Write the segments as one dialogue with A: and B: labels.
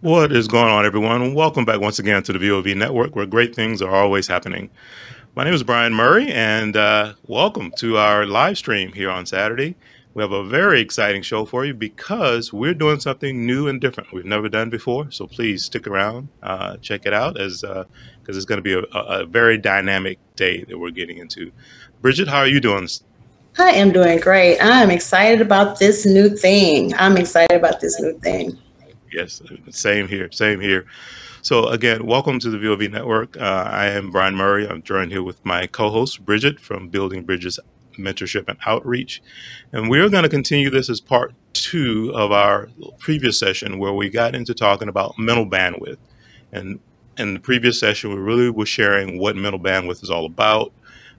A: What is going on, everyone? Welcome back once again to the VOV Network, where great things are always happening. My name is Brian Murray, and uh, welcome to our live stream here on Saturday. We have a very exciting show for you because we're doing something new and different we've never done before. So please stick around, uh, check it out, as because uh, it's going to be a, a, very dynamic day that we're getting into. Bridget, how are you doing?
B: I am doing great. I'm excited about this new thing. I'm excited about this new thing.
A: Yes, same here. Same here. So again, welcome to the VOV Network. Uh, I am Brian Murray. I'm joined here with my co-host Bridget from Building Bridges Mentorship and Outreach, and we're going to continue this as part two of our previous session where we got into talking about mental bandwidth. And in the previous session, we really were sharing what mental bandwidth is all about.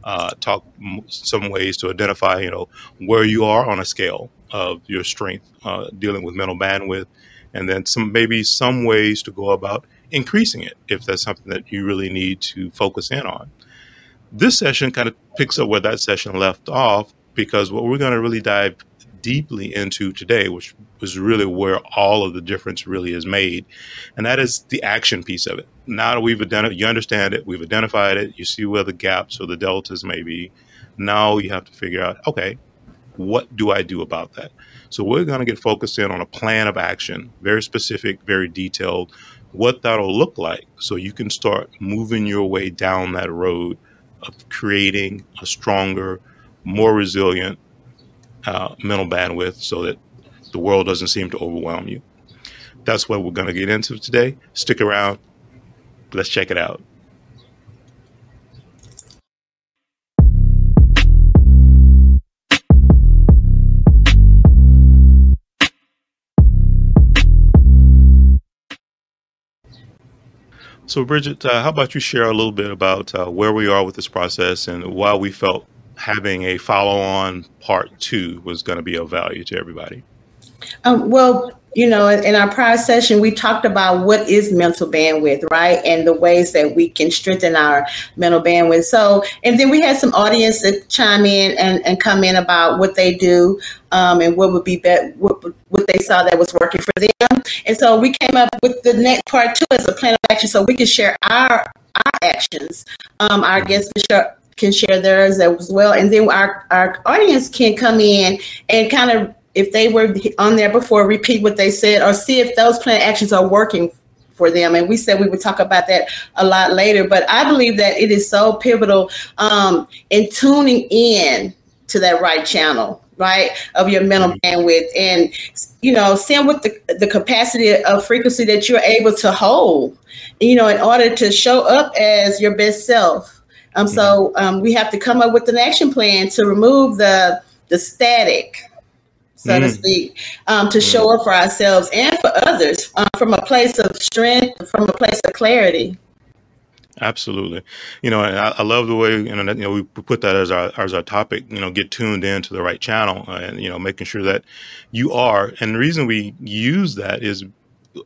A: Uh, talk some ways to identify, you know, where you are on a scale of your strength uh, dealing with mental bandwidth and then some maybe some ways to go about increasing it if that's something that you really need to focus in on. This session kind of picks up where that session left off because what we're going to really dive deeply into today, which was really where all of the difference really is made, and that is the action piece of it. Now that we've identified, you understand it, we've identified it, you see where the gaps or the deltas may be. Now you have to figure out, okay, what do I do about that? So we're going to get focused in on a plan of action, very specific, very detailed, what that'll look like so you can start moving your way down that road of creating a stronger, more resilient uh, mental bandwidth so that the world doesn't seem to overwhelm you. That's what we're going to get into today. Stick around. Let's check it out. So, Bridget, uh, how about you share a little bit about uh, where we are with this process and why we felt having a follow on part two was going to be of value to everybody?
B: Um, well, you know, in our prior session, we talked about what is mental bandwidth, right? And the ways that we can strengthen our mental bandwidth. So, and then we had some audience that chime in and, and come in about what they do um, and what would be, be- what, what they saw that was working for them. And so we came up with the next part two as a plan of action so we can share our, our actions. Um, our guests can share, can share theirs as well. And then our, our audience can come in and kind of if they were on there before, repeat what they said or see if those plan actions are working for them. And we said we would talk about that a lot later. But I believe that it is so pivotal um, in tuning in to that right channel, right, of your mental bandwidth and, you know, seeing what the, the capacity of frequency that you're able to hold, you know, in order to show up as your best self. Um, so um, we have to come up with an action plan to remove the the static, so mm. to speak, um, to show mm. up for ourselves and for others um, from a place of strength, from a place of clarity.
A: Absolutely, you know, I, I love the way you know, you know we put that as our as our topic. You know, get tuned in to the right channel, uh, and you know, making sure that you are. And the reason we use that is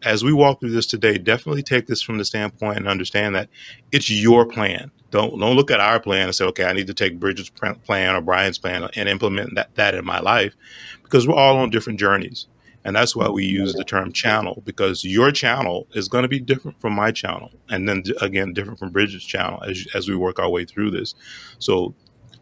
A: as we walk through this today, definitely take this from the standpoint and understand that it's your plan. Don't don't look at our plan and say, okay, I need to take Bridget's plan or Brian's plan and implement that that in my life because we're all on different journeys. And that's why we use the term channel because your channel is going to be different from my channel. And then again, different from Bridget's channel as, as we work our way through this. So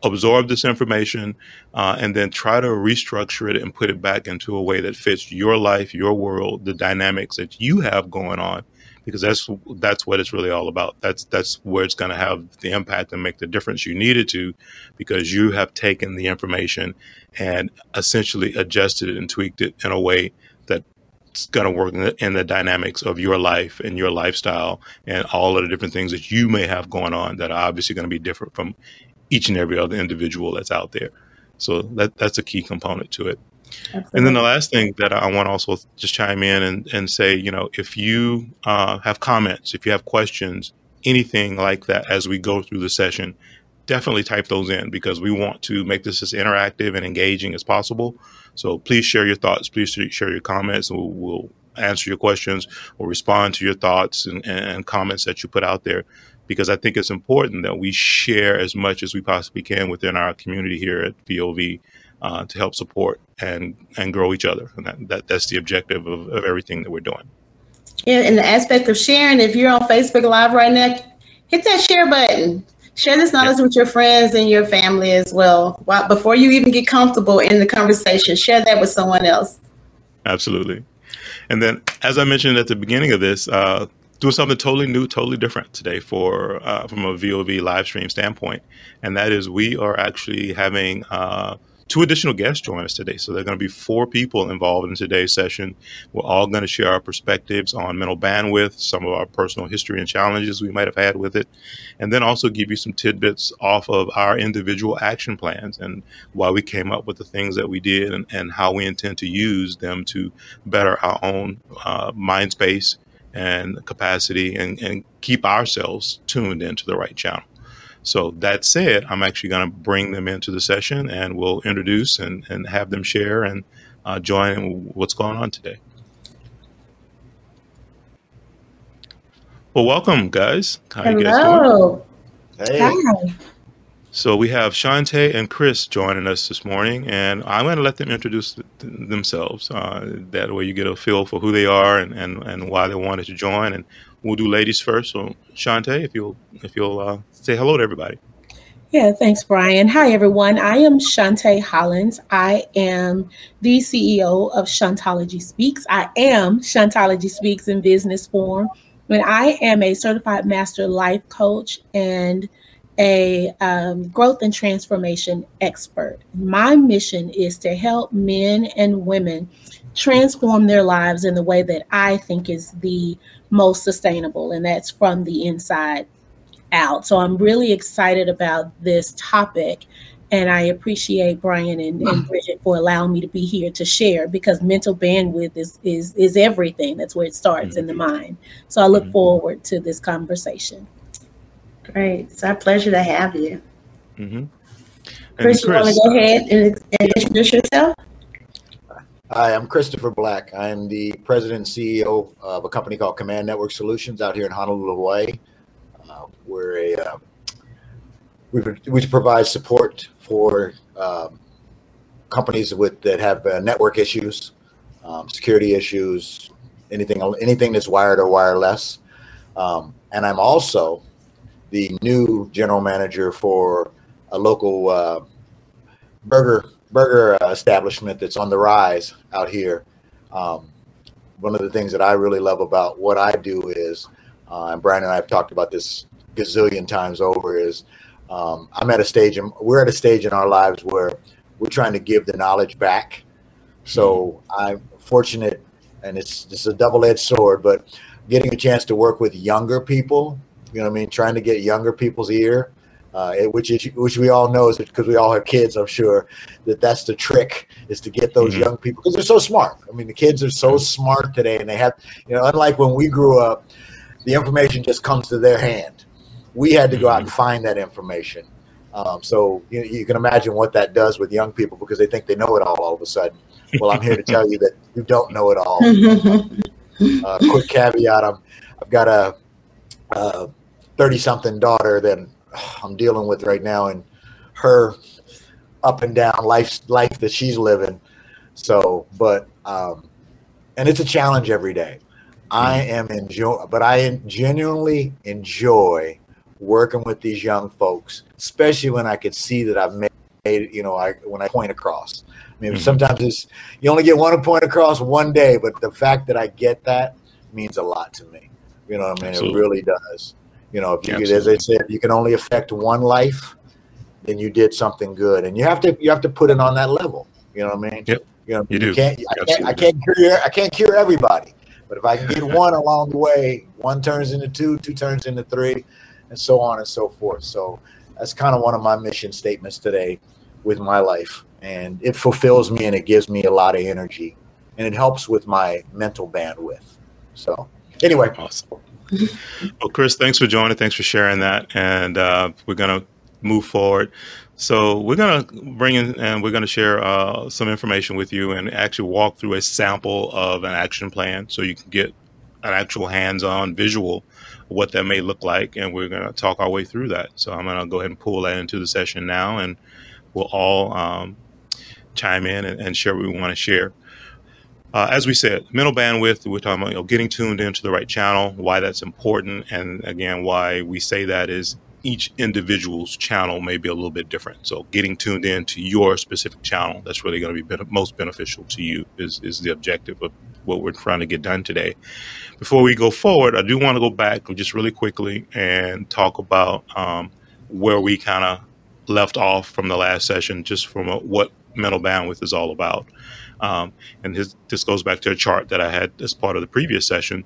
A: absorb this information uh, and then try to restructure it and put it back into a way that fits your life, your world, the dynamics that you have going on because that's that's what it's really all about. That's that's where it's going to have the impact and make the difference you needed to, because you have taken the information and essentially adjusted it and tweaked it in a way that's going to work in the, in the dynamics of your life and your lifestyle and all of the different things that you may have going on that are obviously going to be different from each and every other individual that's out there. So that that's a key component to it. Absolutely. And then the last thing that I want to also just chime in and, and say, you know, if you uh, have comments, if you have questions, anything like that as we go through the session, definitely type those in because we want to make this as interactive and engaging as possible. So please share your thoughts. Please share your comments, and we'll, we'll answer your questions or respond to your thoughts and, and comments that you put out there because I think it's important that we share as much as we possibly can within our community here at VOV uh, to help support and and grow each other. And that, that that's the objective of, of everything that we're doing.
B: Yeah, in the aspect of sharing, if you're on Facebook Live right now, hit that share button. Share this knowledge with your friends and your family as well. While, before you even get comfortable in the conversation, share that with someone else.
A: Absolutely. And then, as I mentioned at the beginning of this, uh, doing something totally new, totally different today for uh, from a VOV live stream standpoint, and that is we are actually having uh, two additional guests join us today. So there are going to be four people involved in today's session. We're all going to share our perspectives on mental bandwidth, some of our personal history and challenges we might have had with it, and then also give you some tidbits off of our individual action plans and why we came up with the things that we did and, and how we intend to use them to better our own uh, mind space and capacity and, and keep ourselves tuned into the right channel. So that said, I'm actually going to bring them into the session and we'll introduce and, and have them share and uh, join what's going on today. Well, welcome, guys.
B: How Hello. you guys doing?
C: Hey. Hi.
A: So we have Shante and Chris joining us this morning, and I'm going to let them introduce th- themselves. Uh, that way, you get a feel for who they are and, and, and why they wanted to join. And we'll do ladies first. So Shante, if you'll if you'll uh, say hello to everybody.
C: Yeah, thanks, Brian. Hi, everyone. I am Shante Hollins. I am the CEO of Shantology Speaks. I am Shantology Speaks in business form. And I am a certified master life coach and a um, growth and transformation expert. My mission is to help men and women transform their lives in the way that I think is the most sustainable, and that's from the inside out. So I'm really excited about this topic. And I appreciate Brian and, and Bridget for allowing me to be here to share because mental bandwidth is is is everything. That's where it starts mm-hmm. in the mm-hmm. mind. So I look mm-hmm. forward to this conversation.
B: Great. It's our pleasure to have you. Mm-hmm. Chris, Chris, you want to go ahead and, and introduce yourself?
D: Hi, I'm Christopher Black. I'm the president and CEO of a company called Command Network Solutions out here in Honolulu, Hawaii. Uh, we're a uh, we, we provide support for um, companies with that have uh, network issues, um, security issues, anything anything that's wired or wireless. Um, and I'm also the new general manager for a local uh, burger burger uh, establishment that's on the rise out here. Um, one of the things that I really love about what I do is, uh, and Brian and I have talked about this gazillion times over, is um, I'm at a stage, we're at a stage in our lives where we're trying to give the knowledge back. So I'm fortunate, and it's it's a double-edged sword, but getting a chance to work with younger people, you know what I mean, trying to get younger people's ear uh, which is which we all know is because we all have kids. I'm sure that that's the trick is to get those mm-hmm. young people because they're so smart. I mean, the kids are so smart today, and they have you know, unlike when we grew up, the information just comes to their hand. We had to go out and mm-hmm. find that information. Um, so you, you can imagine what that does with young people because they think they know it all all of a sudden. Well, I'm here to tell you that you don't know it all. uh, quick caveat: I'm, I've got a thirty-something daughter that I'm dealing with right now and her up and down life life that she's living. So, but um, and it's a challenge every day. I mm-hmm. am enjoy, but I genuinely enjoy working with these young folks, especially when I could see that I've made, you know, I when I point across. I mean, mm-hmm. sometimes it's you only get one point across one day, but the fact that I get that means a lot to me. You know what I mean? Absolutely. It really does. You know, if you could, as I said, you can only affect one life, then you did something good, and you have to you have to put it on that level. You know what I mean?
A: Yep.
D: You know,
A: you,
D: you can't, I can't, I can't cure I can't cure everybody, but if I can get one along the way, one turns into two, two turns into three, and so on and so forth. So that's kind of one of my mission statements today with my life, and it fulfills me and it gives me a lot of energy, and it helps with my mental bandwidth. So anyway,
A: awesome well, Chris, thanks for joining. Thanks for sharing that. And uh, we're going to move forward. So we're going to bring in and we're going to share uh, some information with you and actually walk through a sample of an action plan so you can get an actual hands-on visual of what that may look like. And we're going to talk our way through that. So I'm going to go ahead and pull that into the session now and we'll all um, chime in and, and share what we want to share. Uh, as we said, mental bandwidth, we're talking about you know, getting tuned into the right channel, why that's important. And again, why we say that is each individual's channel may be a little bit different. So getting tuned in to your specific channel that's really going to be most beneficial to you is, is the objective of what we're trying to get done today. Before we go forward, I do want to go back just really quickly and talk about um, where we kind of left off from the last session, just from a, what mental bandwidth is all about. Um, and his, this goes back to a chart that I had as part of the previous session.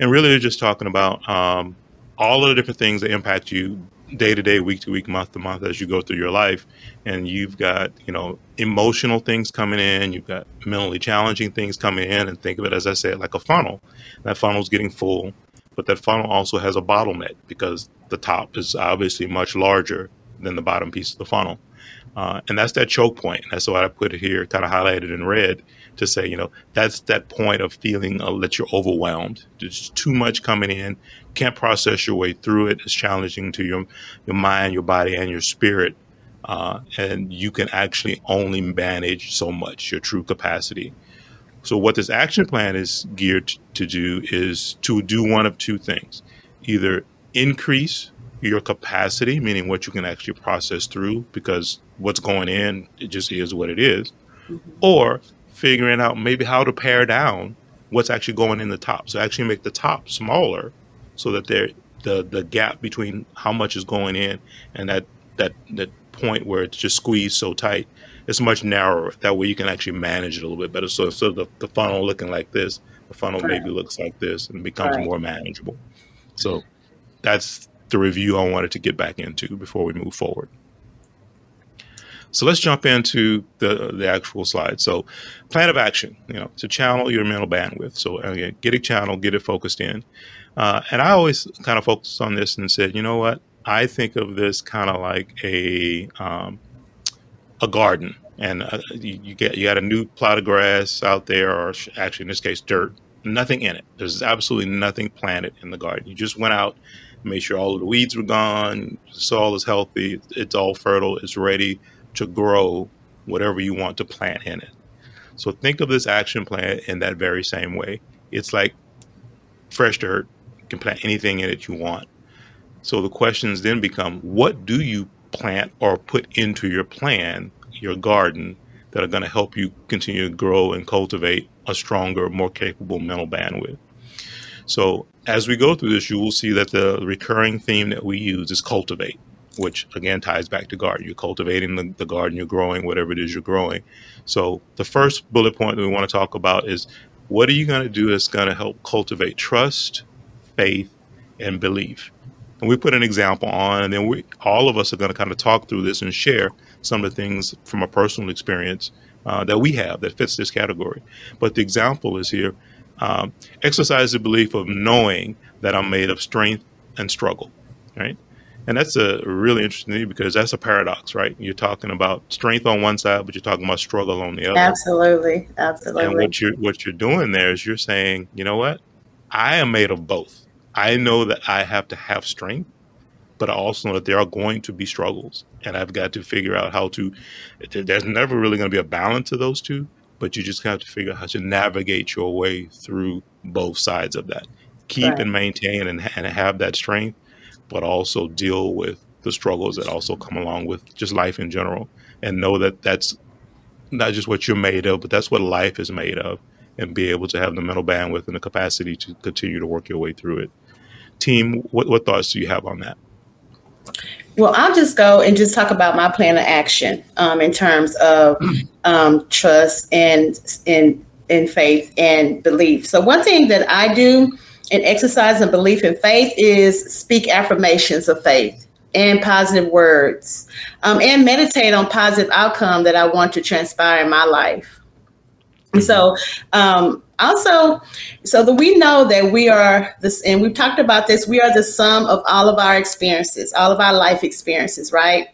A: And really, they're just talking about um, all of the different things that impact you day to day, week to week, month to month as you go through your life. And you've got, you know, emotional things coming in, you've got mentally challenging things coming in, and think of it, as I said, like a funnel. That funnel's getting full, but that funnel also has a bottleneck because the top is obviously much larger than the bottom piece of the funnel. Uh, and that's that choke point. That's why I put it here, kind of highlighted in red to say, you know, that's that point of feeling uh, that you're overwhelmed. There's too much coming in. Can't process your way through it. It's challenging to your your mind, your body, and your spirit. Uh, and you can actually only manage so much, your true capacity. So, what this action plan is geared to do is to do one of two things either increase your capacity, meaning what you can actually process through, because what's going in, it just is what it is, mm-hmm. or figuring out maybe how to pare down what's actually going in the top. So actually make the top smaller so that there the the gap between how much is going in and that that that point where it's just squeezed so tight it's much narrower. That way you can actually manage it a little bit better. So instead of the, the funnel looking like this, the funnel right. maybe looks like this and becomes more manageable. So that's the review I wanted to get back into before we move forward. So let's jump into the the actual slide. So, plan of action, you know, to channel your mental bandwidth. So again, get a channel, get it focused in. Uh, and I always kind of focused on this and said, you know what? I think of this kind of like a um, a garden, and uh, you, you, get you got a new plot of grass out there, or actually in this case, dirt. Nothing in it. There's absolutely nothing planted in the garden. You just went out, made sure all of the weeds were gone, soil is healthy, it's all fertile, it's ready to grow whatever you want to plant in it. So think of this action plan in that very same way. It's like fresh dirt. You can plant anything in it you want. So the questions then become what do you plant or put into your plan, your garden, that are going to help you continue to grow and cultivate a stronger, more capable mental bandwidth? So as we go through this, you will see that the recurring theme that we use is cultivate which again ties back to garden. You're cultivating the, the garden, you're growing whatever it is you're growing. So the first bullet point that we want to talk about is what are you going to do that's going to help cultivate trust, faith, and belief? And we put an example on, and then we all of us are going to kind of talk through this and share some of the things from a personal experience uh, that we have that fits this category. But the example is here: um, exercise the belief of knowing that I'm made of strength and struggle. Right? And that's a really interesting thing because that's a paradox, right? You're talking about strength on one side, but you're talking about struggle on the other.
B: Absolutely, absolutely.
A: And what you're what you're doing there is you're saying, you know what? I am made of both. I know that I have to have strength, but I also know that there are going to be struggles, and I've got to figure out how to. There's never really going to be a balance of those two, but you just have to figure out how to navigate your way through both sides of that. Keep right. and maintain and, and have that strength but also deal with the struggles that also come along with just life in general and know that that's not just what you're made of, but that's what life is made of and be able to have the mental bandwidth and the capacity to continue to work your way through it. Team, what, what thoughts do you have on that?
B: Well, I'll just go and just talk about my plan of action um, in terms of um, trust and and and faith and belief. So one thing that I do and exercise and belief in faith is speak affirmations of faith and positive words um, and meditate on positive outcome that I want to transpire in my life. And so um, also, so that we know that we are this, and we've talked about this, we are the sum of all of our experiences, all of our life experiences, right?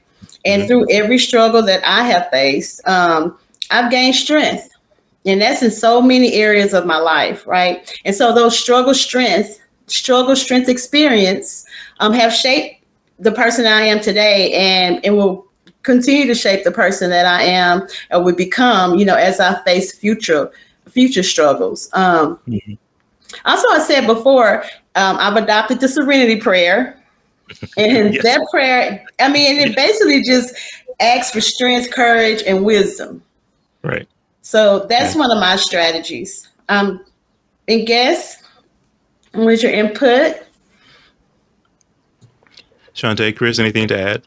B: And mm-hmm. through every struggle that I have faced, um, I've gained strength. And that's in so many areas of my life, right? And so those struggle strength, struggle strength experience um, have shaped the person I am today and, and will continue to shape the person that I am or would become, you know, as I face future future struggles. Um, mm-hmm. Also, I said before, um, I've adopted the Serenity Prayer, and yes. that prayer, I mean, it basically just asks for strength, courage, and wisdom.
A: Right.
B: So that's yeah. one of my strategies. Um, and guess, what's your input?
A: Shante, Chris, anything to add?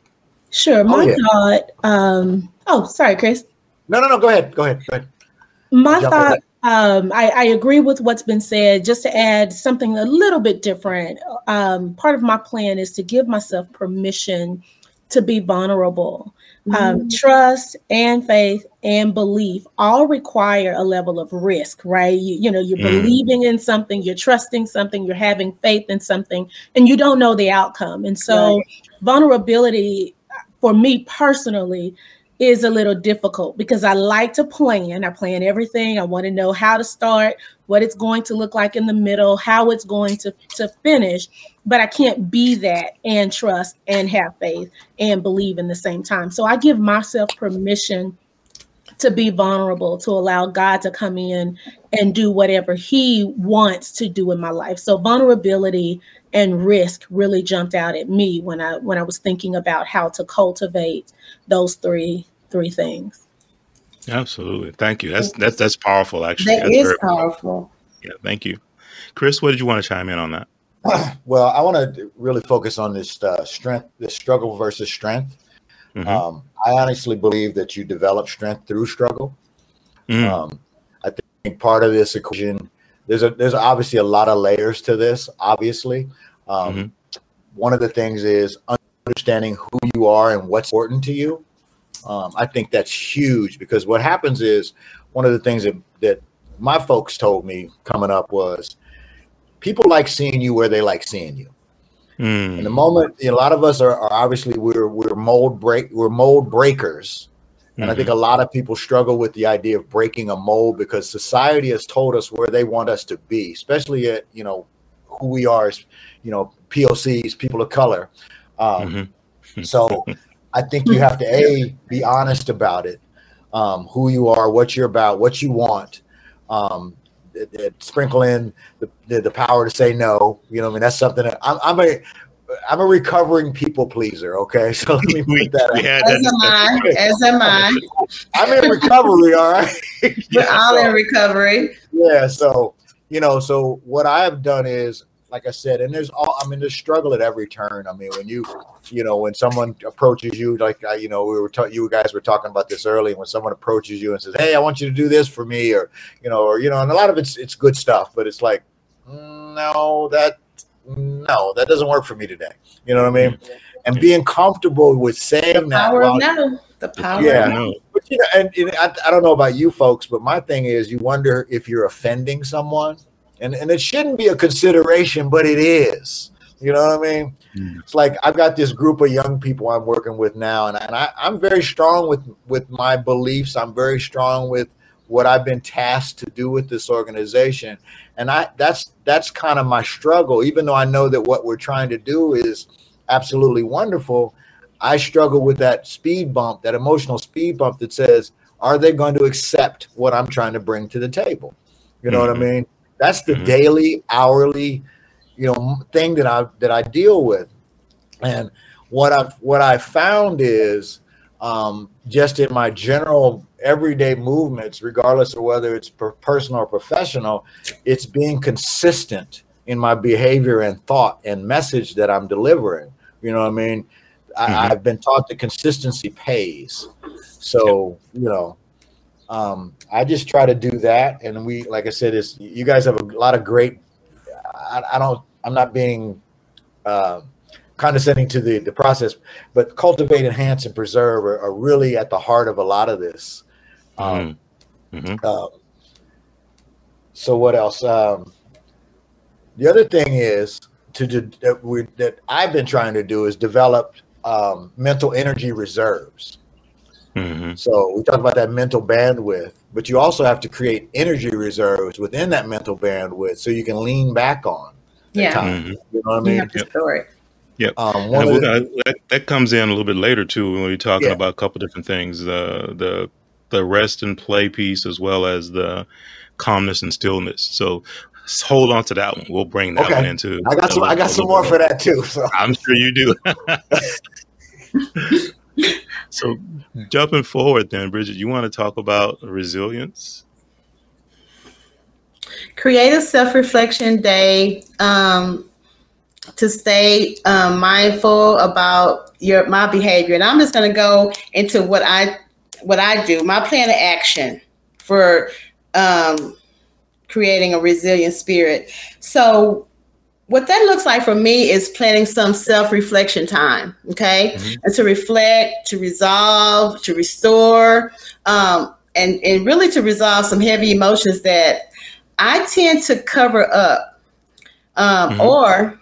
C: Sure. My oh, yeah. thought. Um, oh, sorry, Chris.
D: No, no, no. Go ahead. Go ahead. Go ahead.
C: My Jump thought. Um, I, I, agree with what's been said. Just to add something a little bit different, um, part of my plan is to give myself permission to be vulnerable. Um, mm-hmm. trust and faith and belief all require a level of risk, right? You, you know, you're mm. believing in something, you're trusting something, you're having faith in something, and you don't know the outcome. And so, right. vulnerability for me personally is a little difficult because I like to plan. I plan everything. I want to know how to start, what it's going to look like in the middle, how it's going to, to finish. But I can't be that and trust and have faith and believe in the same time. So I give myself permission to be vulnerable, to allow God to come in and do whatever He wants to do in my life. So vulnerability and risk really jumped out at me when I when I was thinking about how to cultivate those three three things.
A: Absolutely. Thank you. That's that's that's powerful actually.
B: That
A: that's
B: is powerful. powerful.
A: Yeah, thank you. Chris, what did you want to chime in on that?
D: Well, I want to really focus on this uh, strength, this struggle versus strength. Mm-hmm. Um, I honestly believe that you develop strength through struggle. Mm. Um, I think part of this equation there's a there's obviously a lot of layers to this. Obviously, um, mm-hmm. one of the things is understanding who you are and what's important to you. Um, I think that's huge because what happens is one of the things that that my folks told me coming up was people like seeing you where they like seeing you. Mm. In the moment, a lot of us are, are, obviously we're we're mold break we're mold breakers and mm-hmm. I think a lot of people struggle with the idea of breaking a mold because society has told us where they want us to be, especially at, you know, who we are as, you know, POCs, people of color. Um, mm-hmm. so I think you have to, A, be honest about it, um, who you are, what you're about, what you want. Um, it, it, sprinkle in the, the, the, power to say no. You know, I mean, that's something that I'm, I'm a, I'm a recovering people pleaser. Okay, so let me put that out.
B: As am I. As am I.
D: I'm in recovery. All right.
B: We're all so, in recovery.
D: Yeah. So you know, so what I have done is, like I said, and there's all. I mean, there's struggle at every turn. I mean, when you, you know, when someone approaches you, like I, you know, we were talking, you guys were talking about this early. When someone approaches you and says, "Hey, I want you to do this for me," or you know, or you know, and a lot of it's it's good stuff, but it's like, no, that no, that doesn't work for me today. You know what I mean? Mm-hmm. And being comfortable with saying
B: the
D: that.
B: Power of no. The power
D: yeah. But you know, and, and I, I, don't know about you folks, but my thing is you wonder if you're offending someone. And and it shouldn't be a consideration, but it is. You know what I mean? Mm. It's like I've got this group of young people I'm working with now, and, I, and I, I'm very strong with with my beliefs. I'm very strong with what I've been tasked to do with this organization. And I that's that's kind of my struggle, even though I know that what we're trying to do is absolutely wonderful. I struggle with that speed bump, that emotional speed bump that says, are they going to accept what I'm trying to bring to the table? You know mm-hmm. what I mm-hmm. mean? That's the mm-hmm. daily, hourly, you know, thing that I that I deal with. And what I've what I found is um, just in my general everyday movements, regardless of whether it's personal or professional, it's being consistent in my behavior and thought and message that I'm delivering. You know what I mean? Mm-hmm. I, have been taught that consistency pays. So, you know, um, I just try to do that. And we, like I said, is you guys have a lot of great, I, I don't, I'm not being, uh, condescending to the, the process, but cultivate, enhance, and preserve are, are really at the heart of a lot of this. Um, mm-hmm. um, so what else? Um, the other thing is to do, that we that I've been trying to do is develop um, mental energy reserves. Mm-hmm. So we talk about that mental bandwidth, but you also have to create energy reserves within that mental bandwidth so you can lean back on.
B: Yeah, mm-hmm. you know what I mean. You have to store it.
A: Yep. Um, the, that, that, comes in a little bit later too when we're talking yeah. about a couple different things. The the the rest and play piece as well as the calmness and stillness. So hold on to that one. We'll bring that okay. one into.
D: I got some. I got some more for that too. So.
A: I'm sure you do. so jumping forward, then Bridget, you want to talk about resilience?
B: Create a self-reflection day um, to stay um, mindful about your my behavior, and I'm just going to go into what I what I do. My plan of action for um, creating a resilient spirit. So what that looks like for me is planning some self-reflection time okay mm-hmm. and to reflect to resolve to restore um, and, and really to resolve some heavy emotions that i tend to cover up um, mm-hmm. or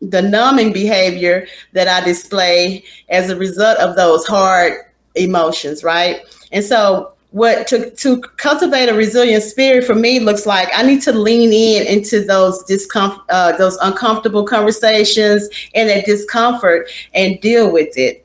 B: the numbing behavior that i display as a result of those hard emotions right and so what to, to cultivate a resilient spirit for me looks like I need to lean in into those discomfort, uh, those uncomfortable conversations and that discomfort and deal with it.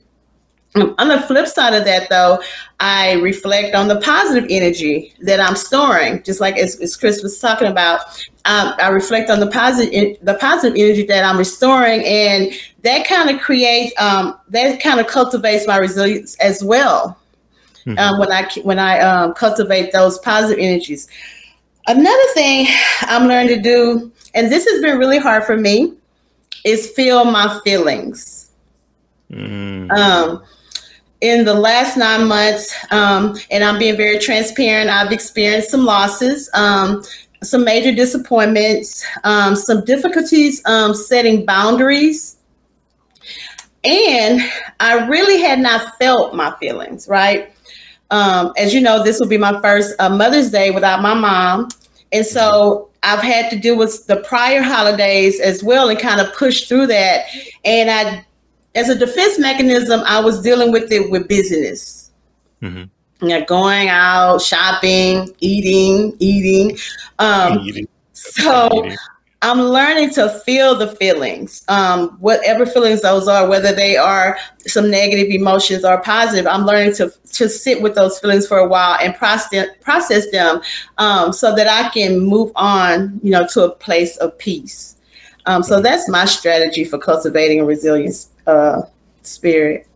B: Um, on the flip side of that, though, I reflect on the positive energy that I'm storing, just like as, as Chris was talking about. Um, I reflect on the positive, the positive energy that I'm restoring, and that kind of creates, um, that kind of cultivates my resilience as well mm-hmm. um, when I when I um, cultivate those positive energies. Another thing I'm learning to do, and this has been really hard for me, is feel my feelings. Mm. Um, in the last nine months, um, and I'm being very transparent, I've experienced some losses, um, some major disappointments, um, some difficulties um, setting boundaries. And I really had not felt my feelings, right? Um, as you know, this will be my first uh, Mother's Day without my mom. And so I've had to deal with the prior holidays as well and kind of push through that. And I, as a defense mechanism, I was dealing with it with business. Mm-hmm. You know, going out, shopping, eating, eating. Um, eating. So eating. I'm learning to feel the feelings, um, whatever feelings those are, whether they are some negative emotions or positive. I'm learning to to sit with those feelings for a while and process process them, um, so that I can move on, you know, to a place of peace. Um, so that's my strategy for cultivating a resilient uh, spirit.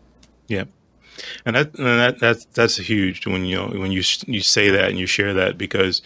A: Yeah, and that and that that's that's huge when you know, when you you say that and you share that because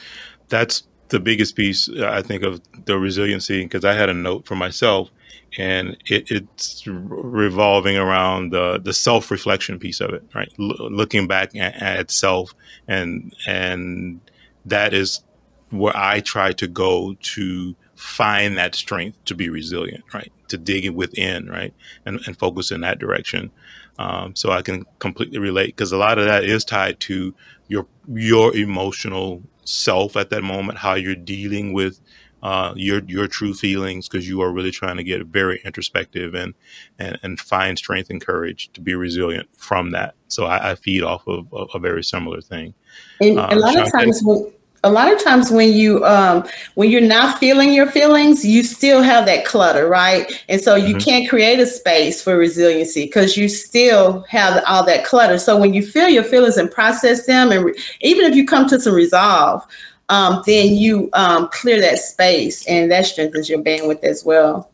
A: that's the biggest piece I think of the resiliency because I had a note for myself, and it, it's revolving around the the self reflection piece of it, right? L- looking back at, at self, and and that is where I try to go to find that strength to be resilient, right? To dig within, right, and and focus in that direction. Um, so I can completely relate because a lot of that is tied to your your emotional self at that moment, how you're dealing with uh, your your true feelings, because you are really trying to get very introspective and, and and find strength and courage to be resilient from that. So I, I feed off of, of, a very similar thing.
B: And um, a lot of times, when, a lot of times when you um when you're not feeling your feelings you still have that clutter right and so you mm-hmm. can't create a space for resiliency because you still have all that clutter so when you feel your feelings and process them and re- even if you come to some resolve um, then you um, clear that space and that strengthens your bandwidth as well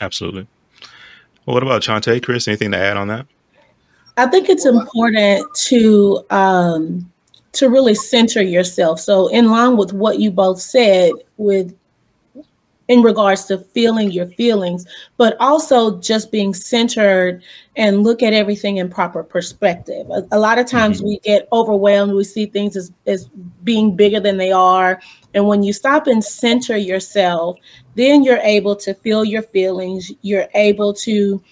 A: absolutely well, what about Shante, Chris? Anything to add on that?
C: I think it's important to um, to really center yourself. So, in line with what you both said, with in regards to feeling your feelings, but also just being centered and look at everything in proper perspective. A, a lot of times mm-hmm. we get overwhelmed, we see things as, as being bigger than they are. And when you stop and center yourself, then you're able to feel your feelings, you're able to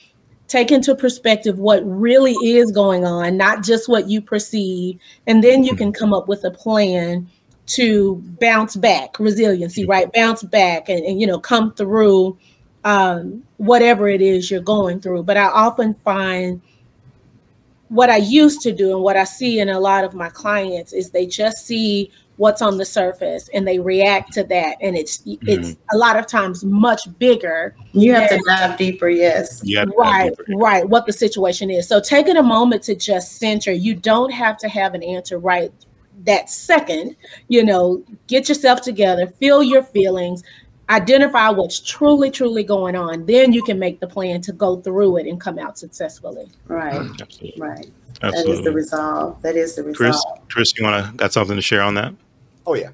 C: take into perspective what really is going on, not just what you perceive, and then you can come up with a plan to bounce back, resiliency, right? Bounce back and, and you know come through um, whatever it is you're going through. But I often find what I used to do and what I see in a lot of my clients is they just see what's on the surface and they react to that and it's mm-hmm. it's a lot of times much bigger
B: you have than, to dive deeper yes
C: yeah right deeper. right what the situation is so taking a moment to just center you don't have to have an answer right that second, you know, get yourself together, feel your feelings, identify what's truly, truly going on. Then you can make the plan to go through it and come out successfully.
B: Right. Absolutely. Right. Absolutely. That is the resolve. That is the resolve.
A: Chris, Chris, you want to got something to share on that?
D: Oh yeah.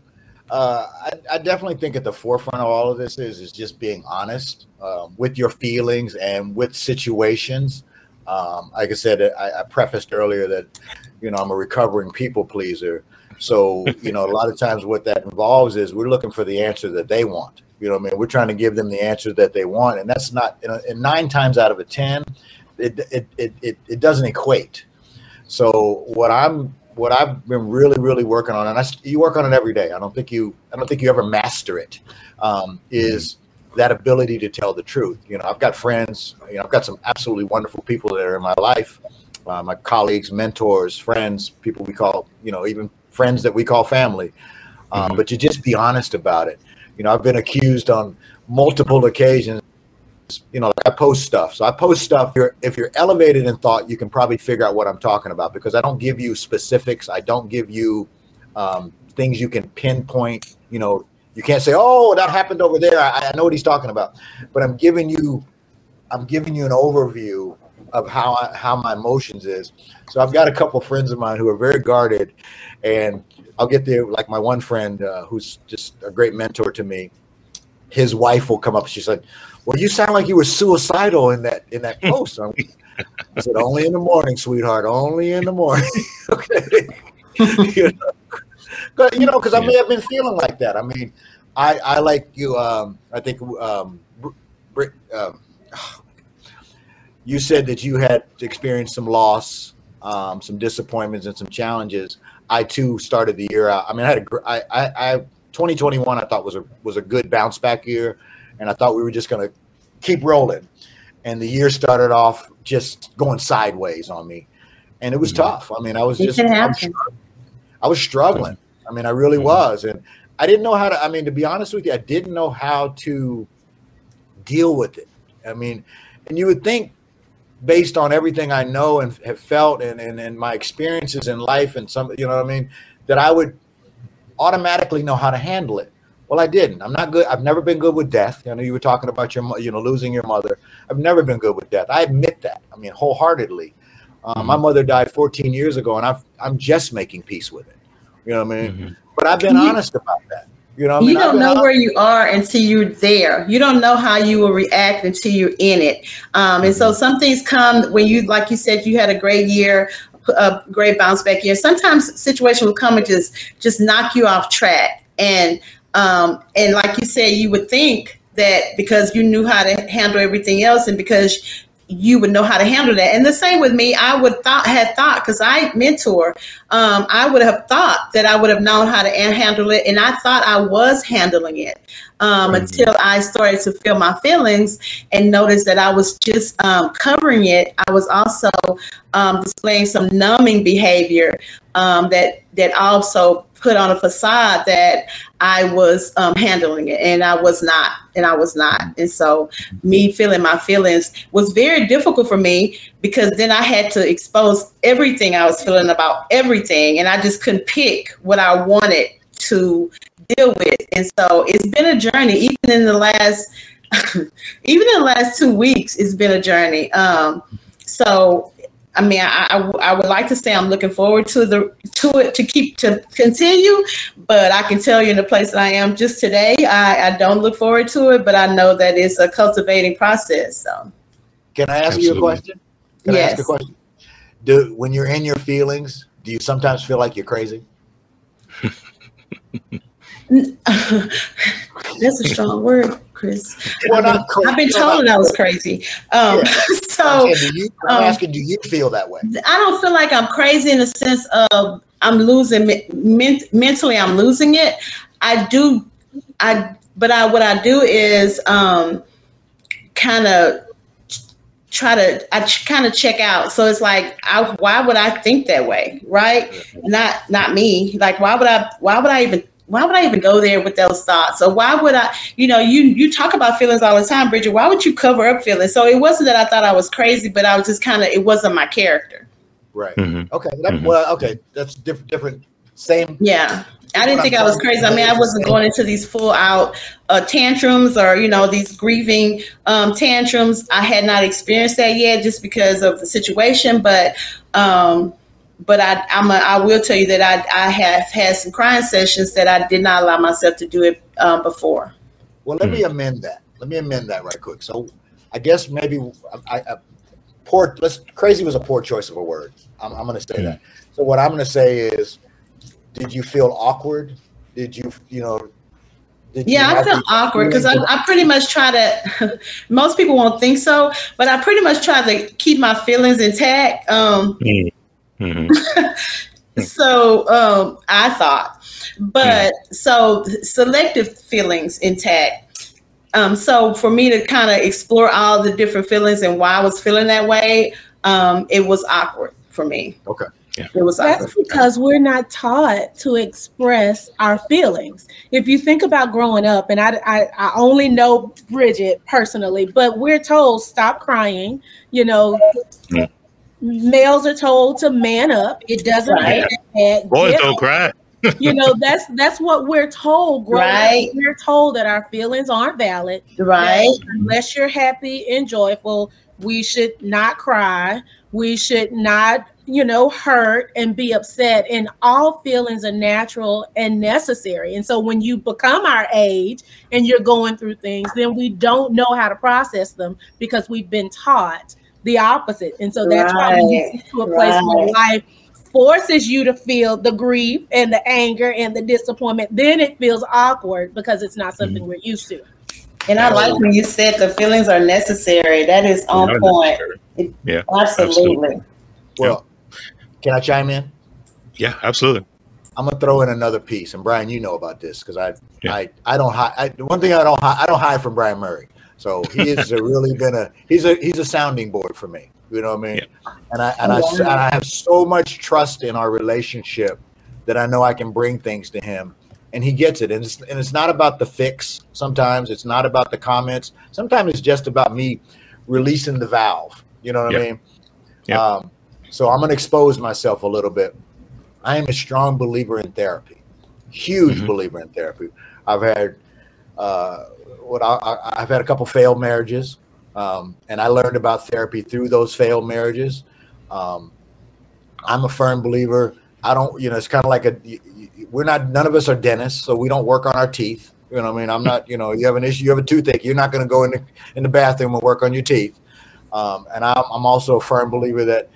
D: Uh, I, I, definitely think at the forefront of all of this is is just being honest um, with your feelings and with situations. Um, like I said, I, I, prefaced earlier that you know I'm a recovering people pleaser. So you know a lot of times what that involves is we're looking for the answer that they want. You know, I mean, we're trying to give them the answer that they want, and that's not. You know, and nine times out of a ten, it it it it, it doesn't equate. So what I'm what I've been really, really working on, and I, you work on it every day. I don't think you, I don't think you ever master it. Um, is mm-hmm. that ability to tell the truth? You know, I've got friends. You know, I've got some absolutely wonderful people that are in my life, uh, my colleagues, mentors, friends, people we call, you know, even friends that we call family. Um, mm-hmm. But to just be honest about it. You know, I've been accused on multiple occasions you know, I post stuff. So I post stuff. If you're, if you're elevated in thought, you can probably figure out what I'm talking about because I don't give you specifics. I don't give you um, things you can pinpoint. You know, you can't say, "Oh, that happened over there." I, I know what he's talking about, but I'm giving you, I'm giving you an overview of how I, how my emotions is. So I've got a couple friends of mine who are very guarded, and I'll get there. Like my one friend uh, who's just a great mentor to me. His wife will come up. She's like, well, you sound like you were suicidal in that in that post. I said, only in the morning, sweetheart. Only in the morning. okay. you know, you know, because I may have been feeling like that. I mean, I I like you. Um, I think um, um, you said that you had experienced some loss, um, some disappointments, and some challenges. I too started the year out. I mean, I had a I I, I 2021 I thought was a was a good bounce back year and I thought we were just going to keep rolling. And the year started off just going sideways on me, and it was mm-hmm. tough. I mean, I was just I was, I was, struggling. I mean, I really mm-hmm. was, and I didn't know how to. I mean, to be honest with you, I didn't know how to deal with it. I mean, and you would think based on everything I know and have felt and, and, and my experiences in life and some, you know what I mean, that I would automatically know how to handle it. Well, I didn't. I'm not good. I've never been good with death. I know you were talking about your, you know, losing your mother. I've never been good with death. I admit that. I mean, wholeheartedly. Um, mm-hmm. My mother died 14 years ago, and i I'm just making peace with it. You know what I mean? Mm-hmm. But I've been you, honest about that. You know, what I
B: mean? you don't know where you are until you're there. You don't know how you will react until you're in it. Um, and mm-hmm. so some things come when you, like you said, you had a great year, a great bounce back year. Sometimes situation will come and just just knock you off track. And um, and like you said, you would think that because you knew how to handle everything else and because you would know how to handle that. And the same with me, I would thought had thought because I mentor, um, I would have thought that I would have known how to handle it, and I thought I was handling it um, mm-hmm. until I started to feel my feelings and noticed that I was just um, covering it. I was also um, displaying some numbing behavior um, that that also put on a facade that I was um, handling it, and I was not, and I was not. And so, me feeling my feelings was very difficult for me because then I had to expose everything I was feeling about everything, and I just couldn't pick what I wanted to deal with. And so, it's been a journey, even in the last, even in the last two weeks, it's been a journey. Um, so I mean, I, I, I, would like to say I'm looking forward to the to it to keep to continue, but I can tell you in the place that I am just today, I, I don't look forward to it, but I know that it's a cultivating process. So,
D: can I ask Absolutely. you a question? Can yes. I ask a question? Do when you're in your feelings, do you sometimes feel like you're crazy?
B: That's a strong word, Chris. Well, I've, been, I've been told that I was crazy. Um, yeah. So I'm,
D: asking, you, I'm um, asking, do you feel that way?
B: I don't feel like I'm crazy in the sense of I'm losing men, mentally. I'm losing it. I do. I but I what I do is um, kind of try to I kind of check out. So it's like, I, why would I think that way, right? Not not me. Like, why would I? Why would I even why would I even go there with those thoughts? Or why would I, you know, you you talk about feelings all the time, Bridget. Why would you cover up feelings? So it wasn't that I thought I was crazy, but I was just kind of it wasn't my character.
D: Right. Mm-hmm. Okay. That, mm-hmm. Well, okay. That's different. Different Same.
B: Yeah. I didn't think I was crazy. I mean, I wasn't going into these full out uh, tantrums or you know these grieving um, tantrums. I had not experienced that yet, just because of the situation. But um, but I I'm a, I will tell you that I I have had some crying sessions that I did not allow myself to do it um, before.
D: Well, let me amend that. Let me amend that right quick. So I guess maybe I, I poor. Let's crazy was a poor choice of a word. I'm, I'm going to say that. So what I'm going to say is did you feel awkward? Did you, you know,
B: yeah, I felt awkward because I, I, pretty much try to. most people won't think so, but I pretty much try to keep my feelings intact. Um, mm-hmm. so um, I thought, but mm. so selective feelings intact. Um, so for me to kind of explore all the different feelings and why I was feeling that way, um, it was awkward for me.
D: Okay.
C: Yeah. It was That's because we're not taught to express our feelings. If you think about growing up, and I, I, I only know Bridget personally, but we're told stop crying. You know, yeah. Males are told to man up. It doesn't right.
A: make Boys don't cry.
C: you know, that's that's what we're told. Growing right. Up. We're told that our feelings aren't valid.
B: Right.
C: Unless you're happy and joyful, we should not cry. We should not you know, hurt and be upset. And all feelings are natural and necessary. And so when you become our age and you're going through things, then we don't know how to process them because we've been taught the opposite. And so that's right. why we get to a place right. where life forces you to feel the grief and the anger and the disappointment. Then it feels awkward because it's not something mm-hmm. we're used to.
B: And I like when you said the feelings are necessary. That is on point.
A: yeah,
B: absolutely. absolutely.
D: Well, can I chime in?
A: Yeah, absolutely.
D: I'm gonna throw in another piece, and Brian, you know about this because I, yeah. I, I don't hide. one thing I don't hide, I don't hide from Brian Murray. So he has really been a he's a he's a sounding board for me. You know what I mean? Yeah. And I and I and I have so much trust in our relationship that I know I can bring things to him, and he gets it. And it's and it's not about the fix. Sometimes it's not about the comments. Sometimes it's just about me releasing the valve. You know what yeah. I mean? Yeah. Um, so I'm going to expose myself a little bit. I am a strong believer in therapy, huge mm-hmm. believer in therapy. I've had uh, what I, have had a couple failed marriages, um, and I learned about therapy through those failed marriages. Um, I'm a firm believer. I don't, you know, it's kind of like a we're not none of us are dentists, so we don't work on our teeth. You know, I mean, I'm not, you know, you have an issue, you have a toothache, you're not going to go in the in the bathroom and work on your teeth. Um, and I'm, I'm also a firm believer that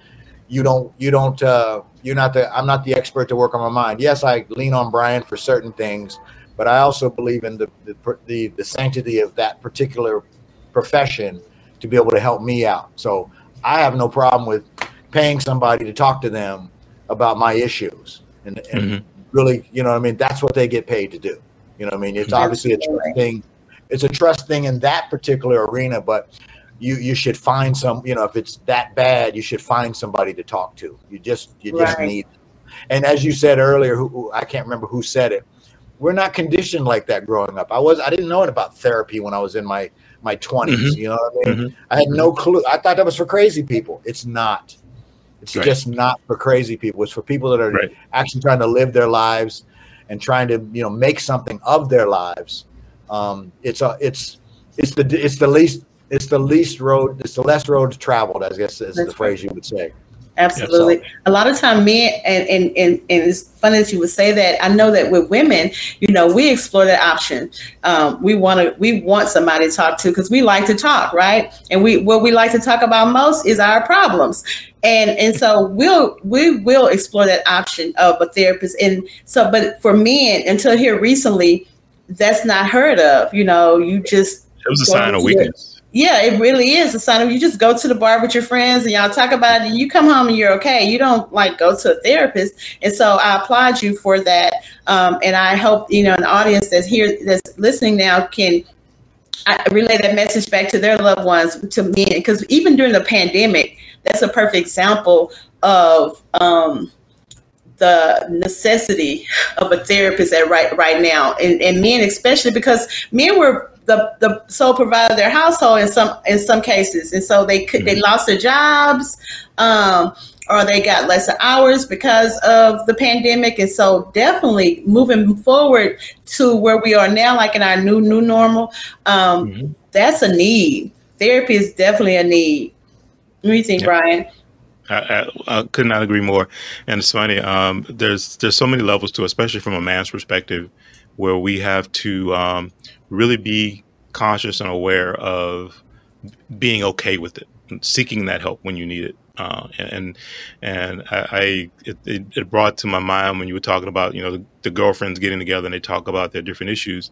D: you don't you don't uh, you're not the I'm not the expert to work on my mind. Yes, I lean on Brian for certain things, but I also believe in the the the, the sanctity of that particular profession to be able to help me out. So I have no problem with paying somebody to talk to them about my issues and, and mm-hmm. really, you know what I mean? That's what they get paid to do. You know what I mean? It's obviously a trust thing. It's a trust thing in that particular arena, but you you should find some you know if it's that bad you should find somebody to talk to you just you just right. need and as you said earlier who, who, i can't remember who said it we're not conditioned like that growing up i was i didn't know it about therapy when i was in my my 20s mm-hmm. you know what i mean mm-hmm. i had no clue i thought that was for crazy people it's not it's right. just not for crazy people it's for people that are right. actually trying to live their lives and trying to you know make something of their lives um, it's a it's it's the it's the least it's the least road, it's the less road traveled, I guess is That's the phrase you would say.
B: Absolutely. A lot of time men and, and and and it's funny that you would say that. I know that with women, you know, we explore that option. Um, we want to we want somebody to talk to because we like to talk, right? And we what we like to talk about most is our problems. And and so we'll we will explore that option of a therapist. And so but for men, until here recently, that's not heard of. You know, you just
A: it was a sign of weakness.
B: Yeah, it really is a sign of you just go to the bar with your friends and y'all talk about it and you come home and you're okay. You don't like go to a therapist. And so I applaud you for that. Um, and I hope, you know, an audience that's here, that's listening now can relay that message back to their loved ones, to me. Because even during the pandemic, that's a perfect example of um, the necessity of a therapist at right right now, and, and men especially because men were the the sole provider of their household in some in some cases, and so they could they mm-hmm. lost their jobs. Um, or they got less hours because of the pandemic. And so definitely moving forward to where we are now, like in our new new normal, um, mm-hmm. that's a need. Therapy is definitely a need. What do you think, Brian?
A: I, I, I, could not agree more. And it's funny. Um, there's there's so many levels to, it, especially from a man's perspective, where we have to um, really be conscious and aware of being okay with it, seeking that help when you need it. Uh, and and I, it, it, brought to my mind when you were talking about you know the, the, girlfriends getting together and they talk about their different issues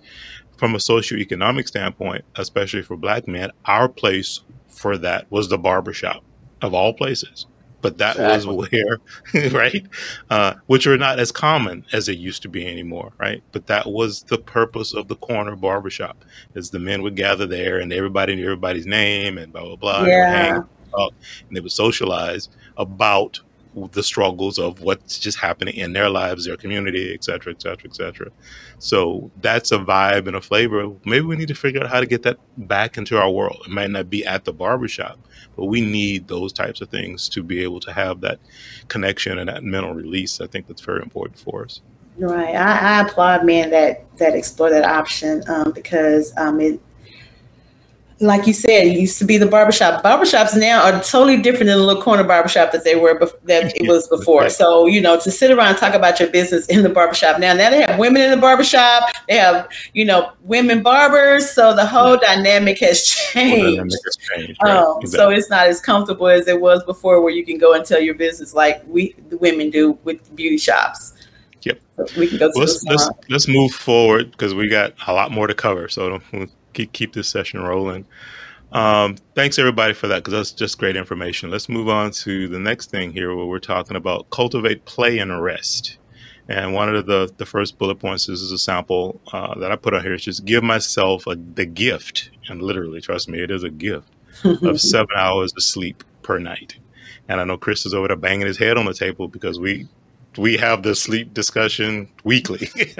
A: from a socioeconomic standpoint, especially for black men. Our place for that was the barbershop of all places but that exactly. was where, right? Uh, which are not as common as they used to be anymore, right? But that was the purpose of the corner barbershop, is the men would gather there and everybody knew everybody's name and blah blah blah.
B: Yeah. And,
A: and they would socialize about the struggles of what's just happening in their lives, their community, et cetera, et cetera, et cetera. So that's a vibe and a flavor. Maybe we need to figure out how to get that back into our world. It might not be at the barbershop, but we need those types of things to be able to have that connection and that mental release. I think that's very important for us.
B: Right. I, I applaud men that that explore that option um, because um, it like you said, it used to be the barbershop. Barbershops now are totally different than the little corner barbershop that they were bef- that it was before. So, you know, to sit around and talk about your business in the barbershop now, now they have women in the barbershop, they have, you know, women barbers. So the whole dynamic has changed. Dynamic has changed right? um, exactly. So it's not as comfortable as it was before where you can go and tell your business like we the women do with beauty shops.
A: Yep. So we can go let's, let's, let's move forward because we got a lot more to cover. So keep, keep this session rolling. Um, thanks everybody for that because that's just great information. Let's move on to the next thing here where we're talking about cultivate play and rest. And one of the, the first bullet points is, is a sample uh, that I put on here is just give myself a, the gift, and literally, trust me, it is a gift of seven hours of sleep per night. And I know Chris is over there banging his head on the table because we we have the sleep discussion weekly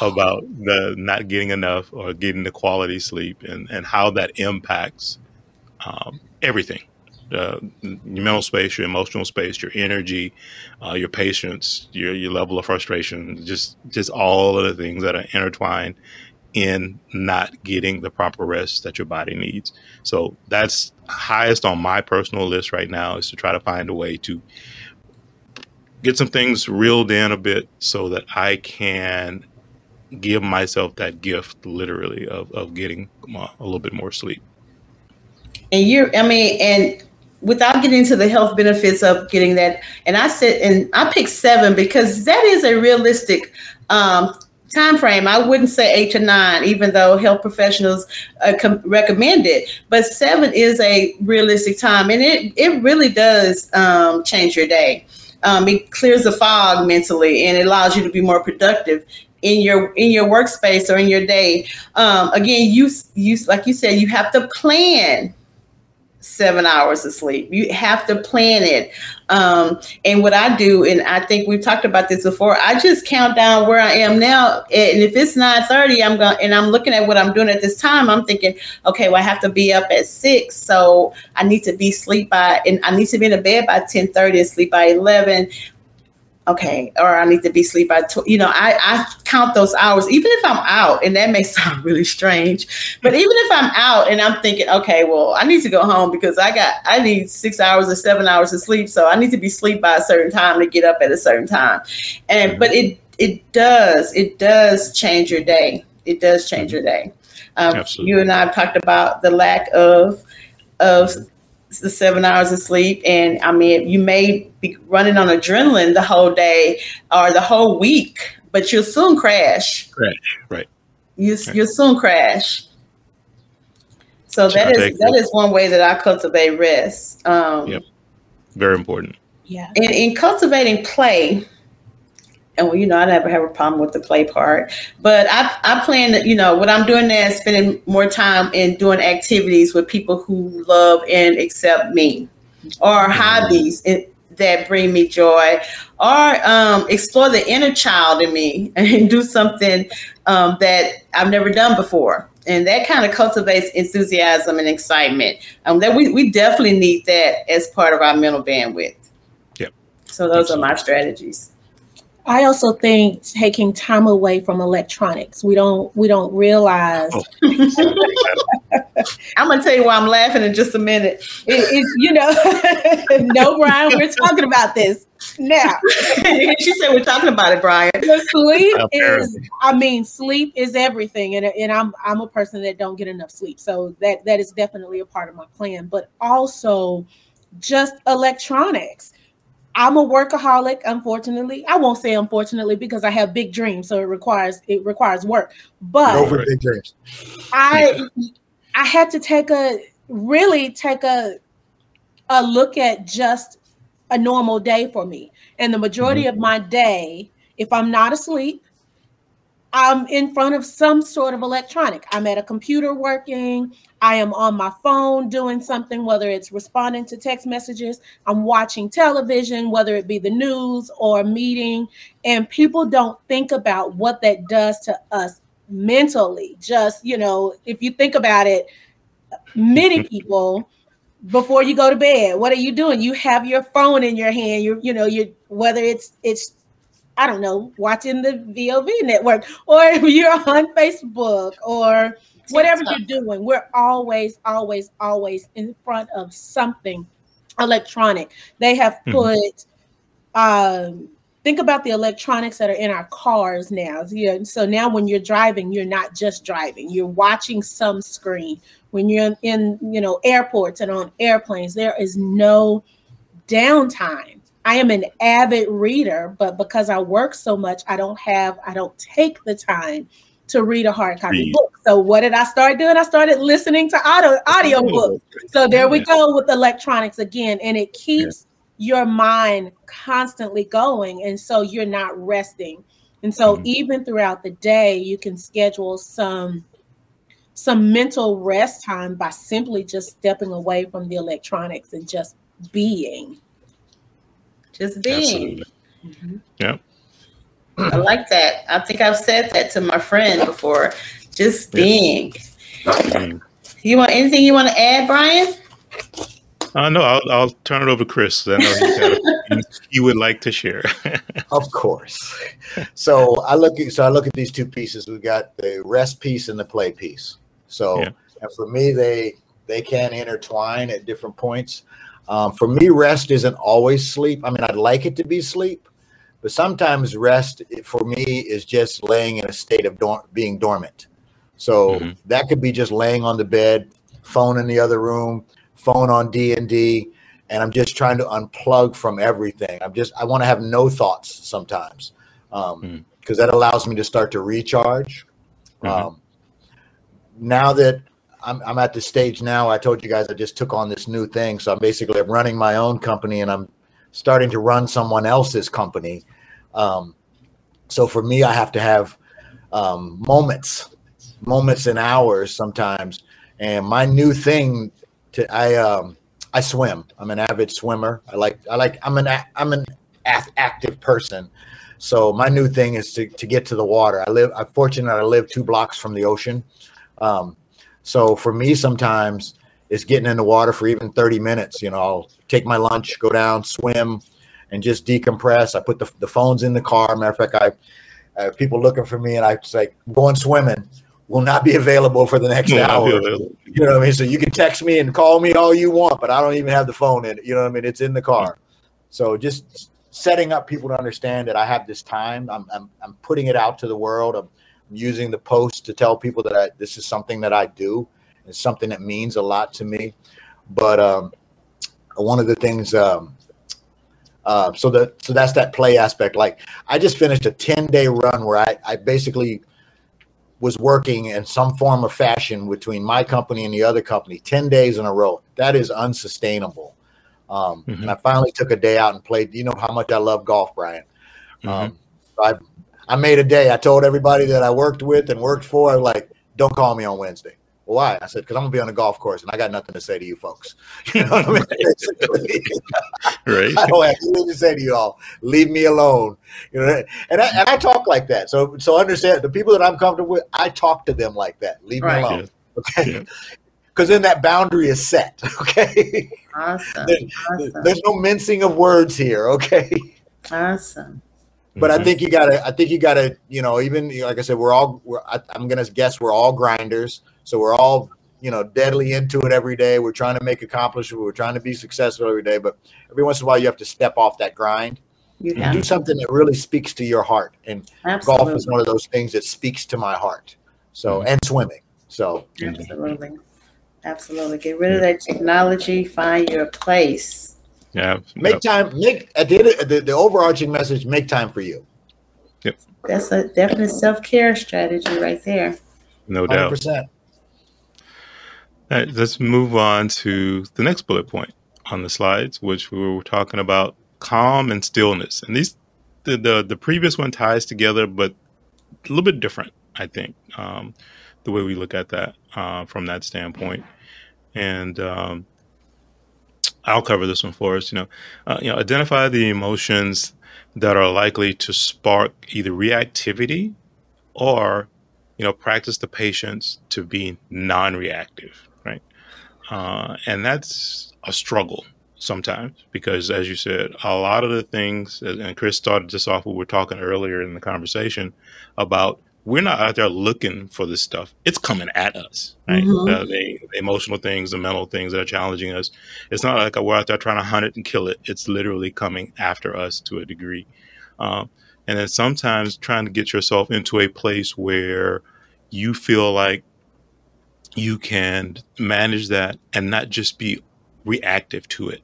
A: about the not getting enough or getting the quality sleep and, and how that impacts um, everything uh, your mental space, your emotional space, your energy, uh, your patience, your, your level of frustration, just just all of the things that are intertwined in not getting the proper rest that your body needs. So that's highest on my personal list right now is to try to find a way to get some things reeled in a bit so that I can give myself that gift literally of, of getting a little bit more sleep.
B: And you're, I mean, and without getting into the health benefits of getting that, and I said, and I picked seven because that is a realistic um, time frame. I wouldn't say eight to nine, even though health professionals uh, com- recommend it. But seven is a realistic time, and it it really does um, change your day um, it clears the fog mentally and it allows you to be more productive in your in your workspace or in your day. Um, again, you you like you said, you have to plan seven hours of sleep. You have to plan it. Um, and what I do, and I think we've talked about this before, I just count down where I am now. And if it's 9:30, I'm going and I'm looking at what I'm doing at this time, I'm thinking, okay, well, I have to be up at six. So I need to be sleep by and I need to be in the bed by 10:30 and sleep by 11 okay, or I need to be asleep by, tw-. you know, I, I count those hours, even if I'm out, and that may sound really strange, but even if I'm out and I'm thinking, okay, well, I need to go home because I got, I need six hours or seven hours of sleep. So I need to be asleep by a certain time to get up at a certain time. And, but it, it does, it does change your day. It does change your day. Um, you and I have talked about the lack of, of the seven hours of sleep. And I mean, you may be running on adrenaline the whole day or the whole week, but you'll soon crash.
A: Crash, right.
B: You, right. You'll soon crash. So that is that is one way that I cultivate rest. Um,
A: yep. Very important.
C: Yeah.
B: And in cultivating play, and well, you know, I never have a problem with the play part. But I, I plan that, you know, what I'm doing now is spending more time in doing activities with people who love and accept me, or mm-hmm. hobbies that bring me joy, or um, explore the inner child in me and do something um, that I've never done before. And that kind of cultivates enthusiasm and excitement. Um, that we, we definitely need that as part of our mental bandwidth. So those are my strategies.
C: I also think taking time away from electronics. We don't we don't realize. Oh.
B: I'm gonna tell you why I'm laughing in just a minute.
C: It, it, you know, no, Brian, we're talking about this now.
B: she said we're talking about it, Brian.
C: sleep is, I mean, sleep is everything, and and I'm I'm a person that don't get enough sleep, so that that is definitely a part of my plan. But also, just electronics I'm a workaholic, unfortunately. I won't say unfortunately because I have big dreams, so it requires it requires work. But
D: over big dreams.
C: I I had to take a really take a a look at just a normal day for me. And the majority mm-hmm. of my day, if I'm not asleep, I'm in front of some sort of electronic. I'm at a computer working. I am on my phone doing something, whether it's responding to text messages, I'm watching television, whether it be the news or a meeting. And people don't think about what that does to us mentally. Just, you know, if you think about it, many people before you go to bed what are you doing you have your phone in your hand you you know you whether it's it's I don't know, watching the VOV network, or you're on Facebook, or whatever you're doing. We're always, always, always in front of something electronic. They have mm-hmm. put, mm-hmm. um, think about the electronics that are in our cars now. Yeah, so now when you're driving, you're not just driving, you're watching some screen. When you're in, you know, airports and on airplanes, there is no downtime I am an avid reader, but because I work so much, I don't have, I don't take the time to read a hard copy read. book. So what did I start doing? I started listening to audio audio books. So there we go with electronics again, and it keeps yeah. your mind constantly going, and so you're not resting. And so mm-hmm. even throughout the day, you can schedule some some mental rest time by simply just stepping away from the electronics and just being.
B: Just being.
A: Mm-hmm. Yeah.
B: I like that. I think I've said that to my friend before. Just being. Mm-hmm. You want anything you want to add, Brian?
A: Uh, no, I'll, I'll turn it over to Chris. I know he would like to share.
D: of course. So I look at so I look at these two pieces. We've got the rest piece and the play piece. So yeah. and for me, they they can intertwine at different points. Um, for me, rest isn't always sleep. I mean, I'd like it to be sleep, but sometimes rest for me is just laying in a state of dor- being dormant. So mm-hmm. that could be just laying on the bed, phone in the other room, phone on D and D, and I'm just trying to unplug from everything. I'm just I want to have no thoughts sometimes because um, mm-hmm. that allows me to start to recharge. Mm-hmm. Um, now that I'm, I'm at the stage now. I told you guys I just took on this new thing. So I'm basically running my own company and I'm starting to run someone else's company. Um, so for me, I have to have um, moments, moments and hours sometimes. And my new thing to I um, I swim. I'm an avid swimmer. I like I like I'm an I'm an active person. So my new thing is to, to get to the water. I live. I'm fortunate. I live two blocks from the ocean. Um, so for me, sometimes it's getting in the water for even 30 minutes. You know, I'll take my lunch, go down, swim, and just decompress. I put the, the phones in the car. Matter of fact, I uh, people looking for me, and I say, going swimming will not be available for the next hour. You know what I mean? So you can text me and call me all you want, but I don't even have the phone in it. You know what I mean? It's in the car. So just setting up people to understand that I have this time. I'm, I'm, I'm putting it out to the world. I'm, using the post to tell people that I, this is something that I do. It's something that means a lot to me. But um, one of the things, um, uh, so that so that's that play aspect. Like I just finished a ten day run where I, I basically was working in some form of fashion between my company and the other company 10 days in a row. That is unsustainable. Um, mm-hmm. And I finally took a day out and played. You know how much I love golf, Brian. Mm-hmm. Um, I I made a day. I told everybody that I worked with and worked for, like, don't call me on Wednesday. Well, why? I said, because I'm gonna be on the golf course and I got nothing to say to you folks. You know what I mean? right. I don't have anything to say to you all. Leave me alone. You know, and I, and I talk like that. So so understand the people that I'm comfortable with, I talk to them like that. Leave right. me alone. Okay. because then that boundary is set. Okay.
B: Awesome.
D: There-
B: awesome.
D: There's no mincing of words here. Okay.
B: Awesome.
D: But I
A: Mhm.
D: think you gotta. I think you gotta. You know, even like I said, we're all. We're, I, I'm gonna guess we're all grinders. So we're all, you know, deadly into it every day. We're trying to make accomplishment. We're trying to be successful every day. But every once in a while, you have to step off that grind
B: You
D: and do something that really speaks to your heart. And golf is one of those things that speaks to my heart. So
A: Mhm.
D: and swimming. So
B: Absolutely. Absolutely. Get rid of that technology, find your place.
A: Yeah,
D: make time. Make at the, end of- the the overarching message. Make time for you. Yep.
B: That's a definite self care strategy right there.
A: no
D: Hundred
A: doubt. All right, let's move on to the next bullet point on the slides, which we were talking about calm and stillness. And these, the the, the previous one ties together, but a little bit different, I think, um, the way we look at that uh, from that standpoint. And um, I'll cover this one for us. You know, uh, you know, identify the emotions that are likely to spark either reactivity or you know practice the patience to be non-reactive right uh, and that's a struggle sometimes because as you said a lot of the things and chris started this off we were talking earlier in the conversation about we're not out there looking for this stuff. It's coming at us right?
B: Mhm.
A: Uh, the, the emotional things the mental things that are challenging us. It's not like we're out there trying to hunt it and kill it. It's literally coming after us to a degree. Um, and then sometimes trying to get yourself into a place where you feel like you can manage that and not just be reactive to it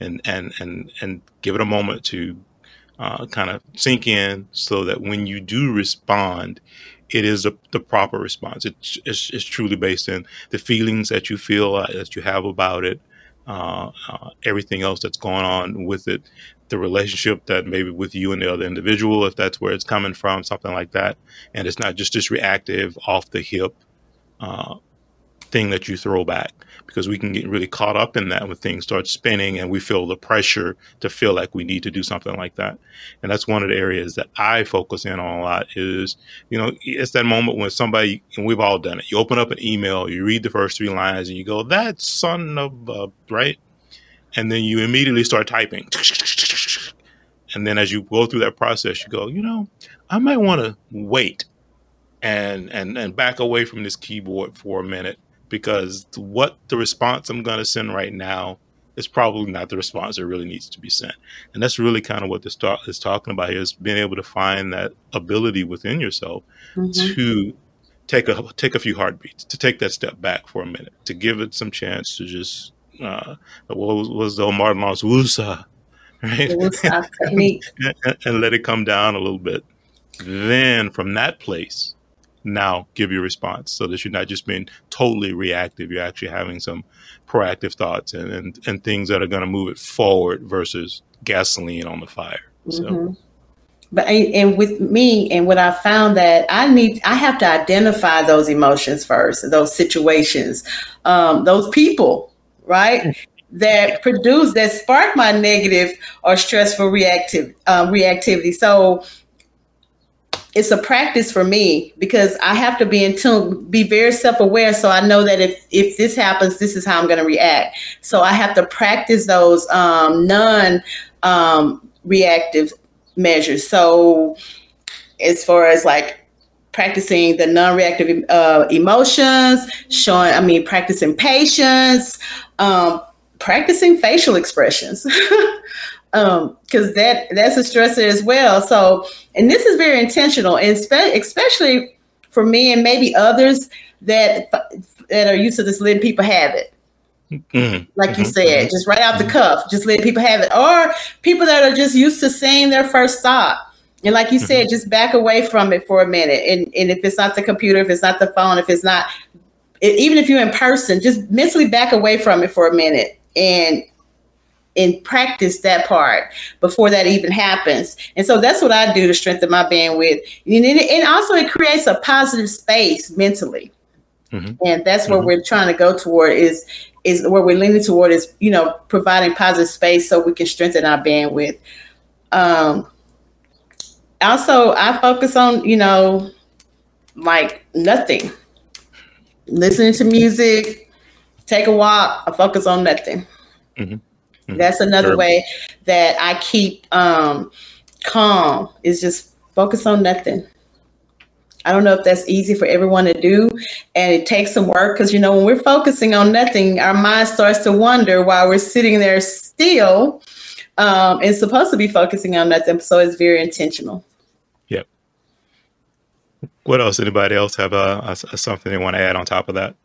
A: and and and and give it a moment to uh, kind of sink in so that when you do respond it is a, the proper response it's, it's, it's truly based in the feelings that you feel uh, that you have about it uh, uh, everything else that's going on with it the relationship that maybe with you and the other individual, if that's where it's coming from, something like that. And it's not just this reactive, off the hip uh, thing that you throw back because we can get really caught up in that when things start spinning and we feel the pressure to feel like we need to do something like that. And that's one of the areas that I focus in on a lot is, you know, it's that moment when somebody, and we've all done it, you open up an email, you read the first three lines and you go, that son of a, right? And then you immediately start typing. And then as you go through that process, you go, you know, I might want to wait and and and back away from this keyboard for a minute because what the response I'm going to send right now is probably not the response that really needs to be sent. And that's really kind of what this talk is talking about here is being able to find that ability within yourself
B: Mhm.
A: to take a take a few heartbeats, to take that step back for a minute, to give it some chance to just uh, what was, was the old Martin Lawrence woosah, right?
B: Technique.
A: and, and let it come down a little bit. Then from that place, now give your response so that you're not just being totally reactive. You're actually having some proactive thoughts and, and, and things that are going to move it forward versus gasoline on the fire. So,
B: Mhm. But and with me and what I found that I need, I have to identify those emotions first, those situations, um, those people, right, that produce that spark my negative or stressful reactive um, reactivity. So it's a practice for me because I have to be in tune, be very self aware, so I know that if if this happens, this is how I'm going to react. So I have to practice those um, non um, reactive measures. So, as far as like practicing the non-reactive uh, emotions, showing, I mean, practicing patience, um, practicing facial expressions, because that that's a stressor as well. So, and this is very intentional, and spe- especially for me and maybe others that that are used to just letting people have it
A: mhm,
B: like you
A: mhm,
B: said, just right off the cuff, just let people have it. Or people that are just used to saying their first thought. And like you said, just back away from it for a minute. And, and if it's not the computer, if it's not the phone, if it's not, even if you're in person, just mentally back away from it for a minute and and practice that part before that even happens. And so that's what I do to strengthen my bandwidth. And, and also it creates a positive space mentally.
A: Mhm.
B: And that's where
A: Mhm.
B: we're trying to go toward is is where we're leaning toward is, you know, providing positive space so we can strengthen our bandwidth. Um also I focus on, you know, like nothing. Listening to music, take a walk, I focus on nothing. Mm-hmm. Mm-hmm. That's another sure. way that I keep um, calm is just focus on nothing. I don't know if that's easy for everyone to do, and it takes some work because you know when we're focusing on nothing, our mind starts to wonder while we're sitting there still. Um, it's supposed to be focusing on nothing, so it's very intentional.
A: Yep. What else? Anybody else have uh, a, a, something they want to add on top of that?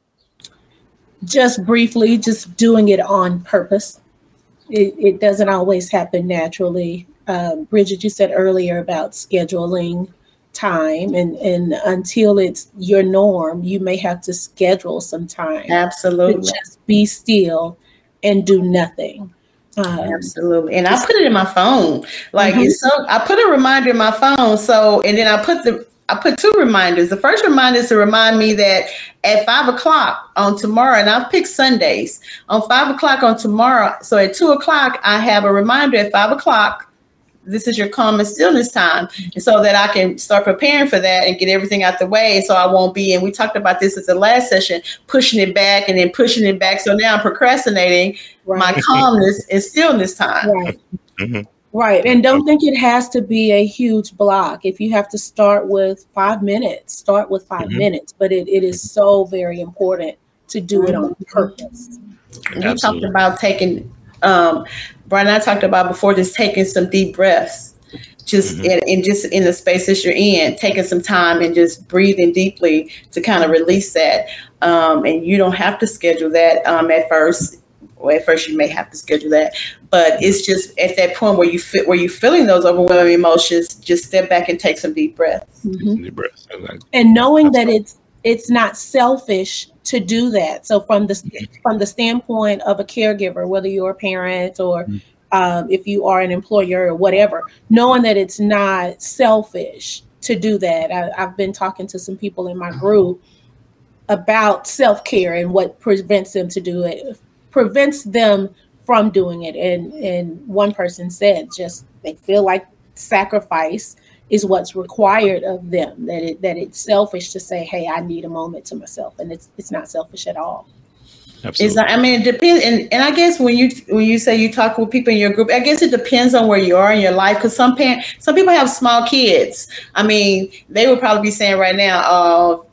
C: Just briefly, just doing it on purpose. It, it doesn't always happen naturally. Um, Bridget, you said earlier about scheduling time and and until it's your norm you may have to schedule some time
B: absolutely
C: just be still and do nothing
B: um, absolutely and i put it in my phone like mm-hmm. so i put a reminder in my phone so and then i put the I put two reminders. The first reminder is to remind me that at five o'clock on tomorrow, and I've picked Sundays on five o'clock on tomorrow. So at two o'clock, I have a reminder at five o'clock this is your calm and stillness time. And so that I can start preparing for that and get everything out the way so I won't be, and we talked about this at the last session, pushing it back and then pushing it back. So now I'm procrastinating right. my calmness and stillness time.
C: Right. Mm-hmm. Right. And don't think it has to be a huge block. If you have to start with five minutes, start with 5 mm-hmm. minutes. But it, it is so very important to do it on purpose.
B: You talked about taking um, Brian I talked about before, just taking some deep breaths, just mm-hmm. in, in, just in the spaces you're in, taking some time and just breathing deeply to kind of release that. Um, and you don't have to schedule that um, at first. Well, at first you may have to schedule that, but it's just at that point where you fit where you're feeling those overwhelming emotions. Just step back and take some deep breaths.
C: Mm-hmm. Deep breaths, and knowing that it's it's not selfish to do that. So from the from the standpoint of a caregiver, whether you're a parent or mm-hmm. um, if you are an employer or whatever, knowing that it's not selfish to do that. I, I've been talking to some people in my group about self care and what prevents them to do it, prevents them from doing it. And and one person said just they feel like sacrifice is what's required of them that it that it's selfish to say hey i need a moment to myself and it's it's not selfish at all
B: Absolutely. Not, I mean, it depends, and, and I guess when you when you say you talk with people in your group, I guess it depends on where you are in your life. Because some parent, some people have small kids. I mean, they would probably be saying right now, "Oh,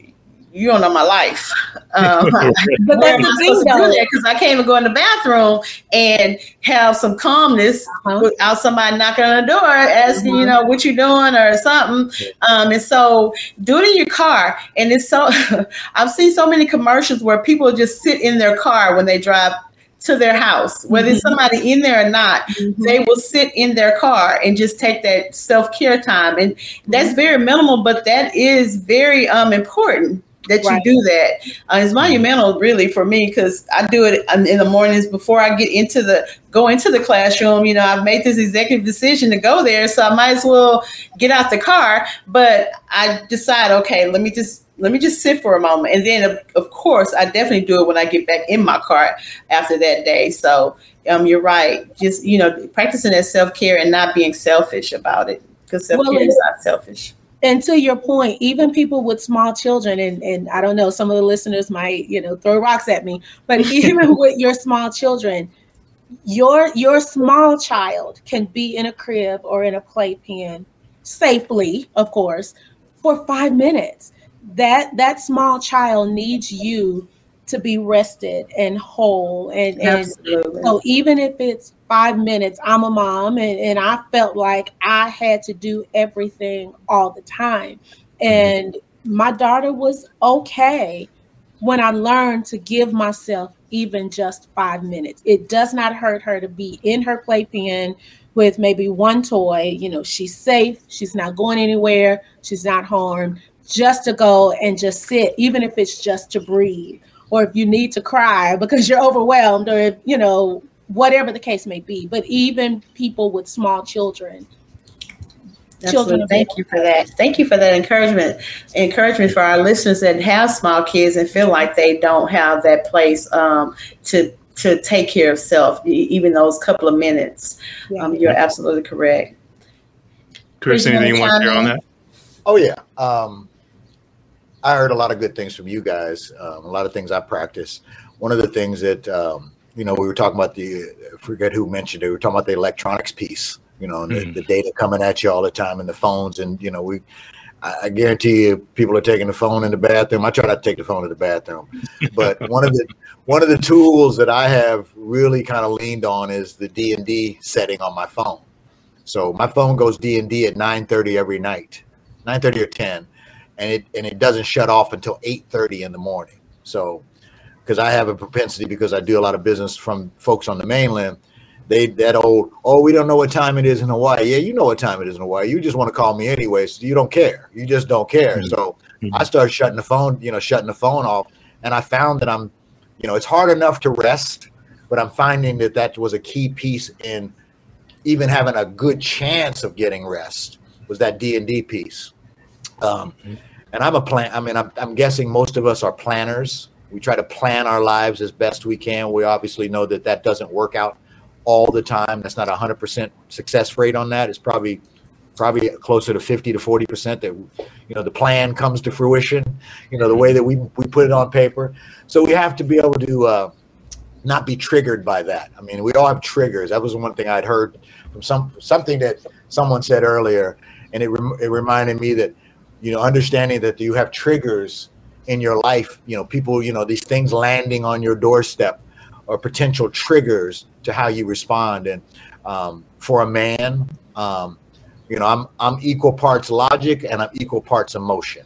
B: you don't know my life. Um, but that's the thing, though, because I can't even go in the bathroom and have some calmness uh-huh. without somebody knocking on the door asking, mm-hmm. you know, what you doing or something. Um, and so, do it in your car. And it's so I've seen so many commercials where people just sit in their car when they drive to their house, whether mm-hmm. somebody in there or not, mm-hmm. they will sit in their car and just take that self care time. And that's mm-hmm. very minimal, but that is very um, important that right. you do that. Uh, it's monumental, really, for me because I do it in the mornings before I get into the go into the classroom. You know, I've made this executive decision to go there, so I might as well get out the car. But I decide, okay, let me just let me just sit for a moment, and then of, of course I definitely do it when I get back in my car after that day. So um, you're right, just you know, practicing that self care and not being selfish about it because self care well, is not selfish
C: and to your point, even people with small children, and, and I don't know, some of the listeners might, you know, throw rocks at me, but even with your small children, your your small child can be in a crib or in a playpen safely, of course, for five minutes. That that small child needs you to be rested and whole and, and so even if it's five minutes i'm a mom and, and i felt like i had to do everything all the time. Mm-hmm. and my daughter was okay when i learned to give myself even just five minutes. It does not hurt her to be in her playpen with maybe one toy. You know she's safe. She's not going anywhere. She's not harmed. Just to go and just sit even if it's just to breathe or if you need to cry because you're overwhelmed or if, you know whatever the case may be. But even people with small children
B: children thank you for that. Thank you for that encouragement encouragement for our listeners that have small kids and feel like they don't have that place um, to to take care of self even those couple of minutes. Yeah. um, you're absolutely correct.
A: Chris anything you want to share on that?
D: Oh yeah. Um, I heard a lot of good things from you guys. Um, a lot of things I practice. one of the things that um, you know we were talking about the I forget who mentioned it. We were talking about the electronics piece. You know, and mm. the, the, data coming at you all the time, and the phones, and you know we. I guarantee you, people are taking the phone in the bathroom. I try not to take the phone in the bathroom, but one of the one of the tools that I have really kind of leaned on is the D and D setting on my phone. So my phone goes D and D at nine thirty every night, nine thirty or ten, and it and it doesn't shut off until eight thirty in the morning. So because I have a propensity because I do a lot of business from folks on the mainland. They that old oh we don't know what time it is in Hawaii. Yeah, you know what time it is in Hawaii. You just want to call me anyway, so you don't care. You just don't care. Mm-hmm. So mm-hmm. I started shutting the phone, you know, shutting the phone off, and I found that I'm, you know, it's hard enough to rest, but I'm finding that that was a key piece in even having a good chance of getting rest was that D and D piece. Um, and I'm a plan. I mean, I'm, I'm guessing most of us are planners we try to plan our lives as best we can. We obviously know that that doesn't work out all the time. That's not a hundred percent success rate on that. It's probably probably closer to 50 to 40 percent that you know the plan comes to fruition you know the way that we we put it on paper so we have to be able to uh, not be triggered by that i mean we all have triggers that was one thing i'd heard from some something that someone said earlier and it, rem- it reminded me that you know understanding that you have triggers in your life, you know, people, you know, these things landing on your doorstep or potential triggers to how you respond. And um, for a man, um, you know, I'm I'm equal parts logic and I'm equal parts emotion.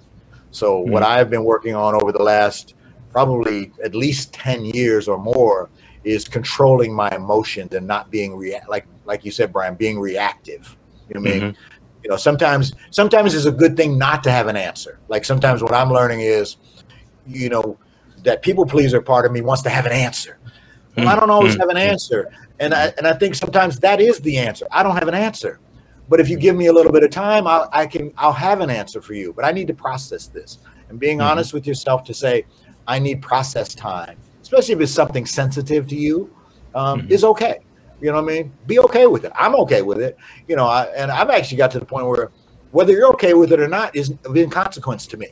D: So mm-hmm. what I've been working on over the last probably at least 10 years or more is controlling my emotions and not being react like like you said, Brian, being reactive. You know what mm-hmm. I mean? Mm-hmm. You know, sometimes sometimes it's a good thing not to have an answer. Like sometimes what I'm learning is you know, that people pleaser part of me wants to have an answer. Well, I don't always mm-hmm. have an answer, and I and I think sometimes that is the answer. I don't have an answer, but if you give me a little bit of time, I'll, I can I'll have an answer for you. But I need to process this, and being mm-hmm. honest with yourself to say I need process time, especially if it's something sensitive to you, um, mm-hmm. is okay. You know what I mean? Be okay with it. I'm okay with it. You know, I, and I've actually got to the point where whether you're okay with it or not is of inconsequence to me.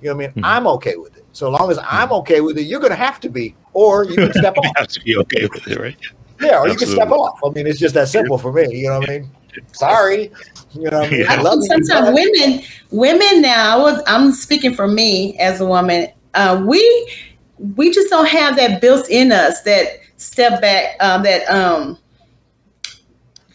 D: You know what I mean? Mm-hmm. I'm okay with it. So long as I'm okay with it, you're going to have to be, or you can step off.
A: have to be okay with it, right?
D: Yeah, or Absolutely. you can step off. I mean, it's just that simple for me. You know what I mean? Sorry. You know, I, mean? I,
B: I think sometimes women, women now. I was, I'm speaking for me as a woman. Uh, we we just don't have that built in us. That step back. Um, that um,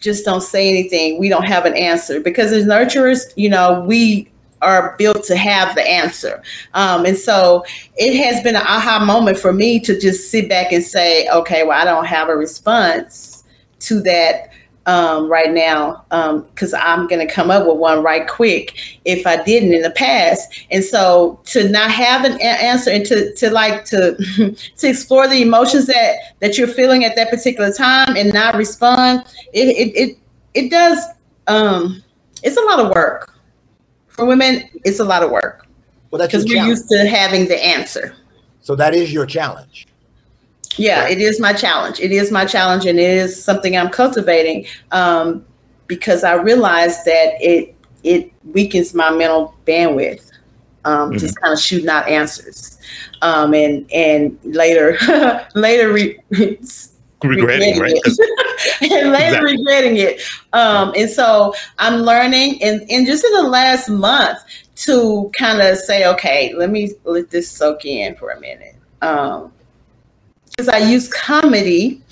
B: just don't say anything. We don't have an answer because as nurturers, you know, we are built to have the answer. Um, and so it has been an aha moment for me to just sit back and say, okay, well, I don't have a response to that um, right now um because um, I'm going to come up with one right quick if I didn't in the past. And so to not have an a- answer and to, to like to to explore the emotions that that you're feeling at that particular time and not respond, it it it, it does. Um, it's a lot of work for women, it's a lot of work. Well, that's because we're used to having the answer.
D: So that is your challenge.
B: Yeah, right. it is my challenge. It is my challenge, and it is something I'm cultivating um, because I realize that it it weakens my mental bandwidth. Um, mm-hmm. Just kind of shooting out answers, um, and and later later re-
A: regretting, regretting right?
B: and later exactly. regretting it. Um, and so I'm learning, and, and just in the last month, to kind of say, okay, let me let this soak in for a minute. Um, because I use comedy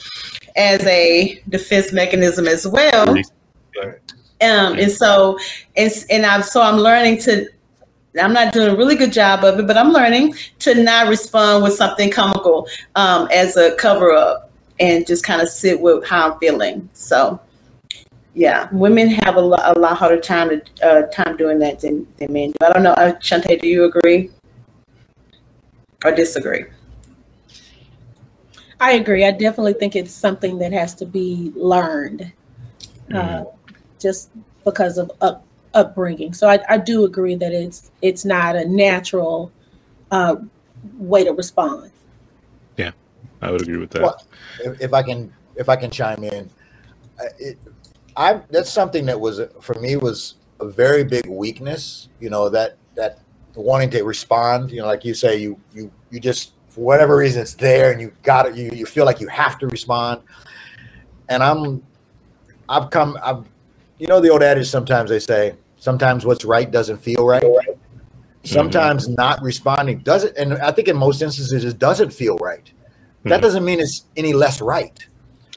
B: as a defense mechanism as well. Um, and so, and, and I'm so I'm learning to. I'm not doing a really good job of it, but I'm learning to not respond with something comical um, as a cover up and just kind of sit with how I'm feeling. So, yeah, women have a lot, a lot harder time to, uh, time doing that than, than men do. I don't know, uh, Shante, do you agree or disagree?
C: I agree. I definitely think it's something that has to be learned, mm-hmm. uh, just because of up, upbringing. So I, I, do agree that it's it's not a natural uh, way to respond.
A: Yeah, I would agree with that.
D: Well, if, if I can if I can chime in, it, I that's something that was for me was a very big weakness. You know that that wanting to respond. You know, like you say, you you you just for whatever reason it's there and you got it, you, you feel like you have to respond. And I'm, I've come, I've, you know, the old adage sometimes they say, sometimes what's right doesn't feel right. Sometimes mm-hmm. not responding doesn't, and I think in most instances it doesn't feel right. Mm-hmm. That doesn't mean it's any less right.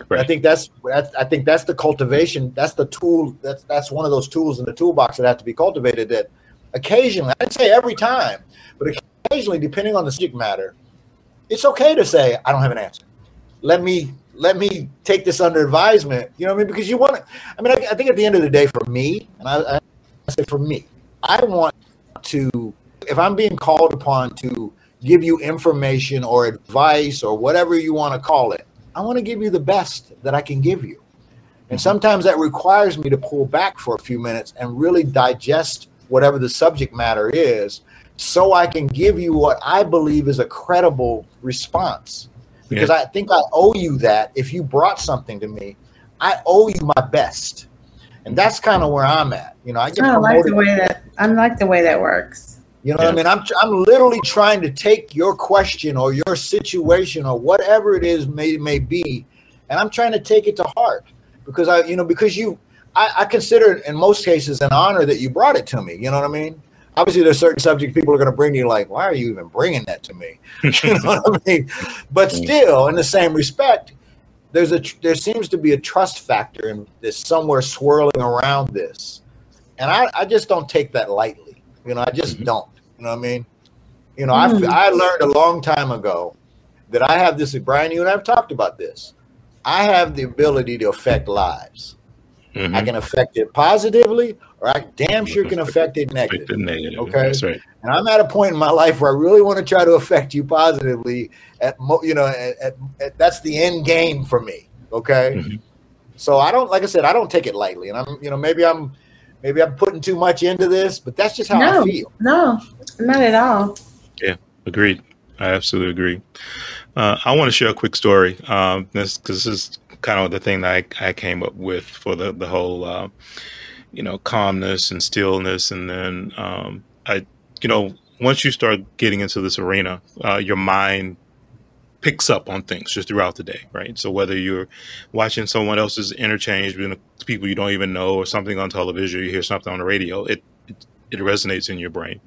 D: Right. I think that's, that's I think that's the cultivation. That's the tool. That's that's one of those tools in the toolbox that have to be cultivated. That occasionally, I'd say every time, but occasionally, depending on the subject matter, it's okay to say I don't have an answer. Let me let me take this under advisement. You know what I mean? Because you want to. I mean, I, I, think at the end of the day, for me, and I, I say for me, I want to. If I'm being called upon to give you information or advice or whatever you want to call it, I want to give you the best that I can give you. And mm-hmm. sometimes that requires me to pull back for a few minutes and really digest whatever the subject matter is so I can give you what I believe is a credible response. Because yeah. I think I owe you that. If you brought something to me, I owe you my best. And that's kind of where I'm at. You know, I get
B: I like the way that I like the way that works.
D: You know yeah. what I mean? I'm I'm literally trying to take your question or your situation or whatever it is may may be, and I'm trying to take it to heart because I you know because you I, I consider it in most cases an honor that you brought it to me. You know what I mean? Obviously, there's certain subjects people are going to bring you like, why are you even bringing that to me? you know what I mean? But still, in the same respect, there's a there seems to be a trust factor in this somewhere swirling around this, and I I just don't take that lightly. You know, I just mm-hmm. don't. You know what I mean? You know, mm. I, I learned a long time ago that I have this, Brian, you and I have talked about this. I have the ability to affect lives. Mm-hmm. I can affect it positively, or I damn sure can affect it negatively. Negative. Okay, that's right. And I'm at a point in my life where I really want to try to affect you positively. At mo- you know, at, at, at, that's the end game for me. Okay, mm-hmm. so I don't, like I said, I don't take it lightly, and I'm, you know, maybe I'm, maybe I'm putting too much into this, but that's just how
B: no,
D: I feel.
B: No, not at all.
A: Yeah, agreed. I absolutely agree. Uh, I want to share a quick story. Um, this because this is kind of the thing that I, I came up with for the the whole, uh, you know, calmness and stillness, and then um, I, you know, once you start getting into this arena, uh, your mind picks up on things just throughout the day, right? So whether you're watching someone else's interchange between people you don't even know, or something on television, you hear something on the radio, it, it it resonates in your brain.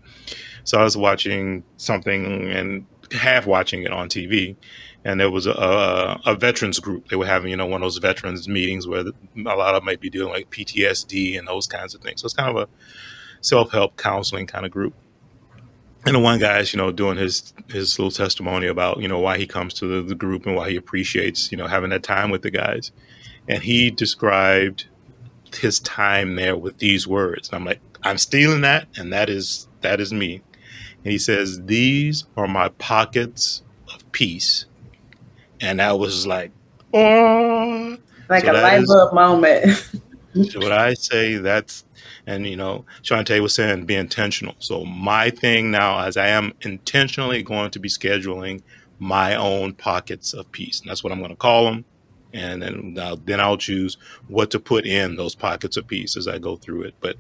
A: So I was watching something and half watching it on TV, and there was a, a, veterans group. They were having, you know, one of those veterans meetings where a lot of them might be doing like PTSD and those kinds of things. So it's kind of a self help counseling kind of group. And the one guy's, you know, doing his his little testimony about, you know, why he comes to the, the group and why he appreciates, you know, having that time with the guys. And he described his time there with these words. And I'm like, I'm stealing that, and that is that is me. And he says, These are my pockets of peace. And that was like, oh.
B: Like so a light bulb moment.
A: what I say, that's, and you know, Shante was saying be intentional. So my thing now, as I am intentionally going to be scheduling my own pockets of peace. And that's what I'm going to call them. And then, uh, then I'll choose what to put in those pockets of peace as I go through it. But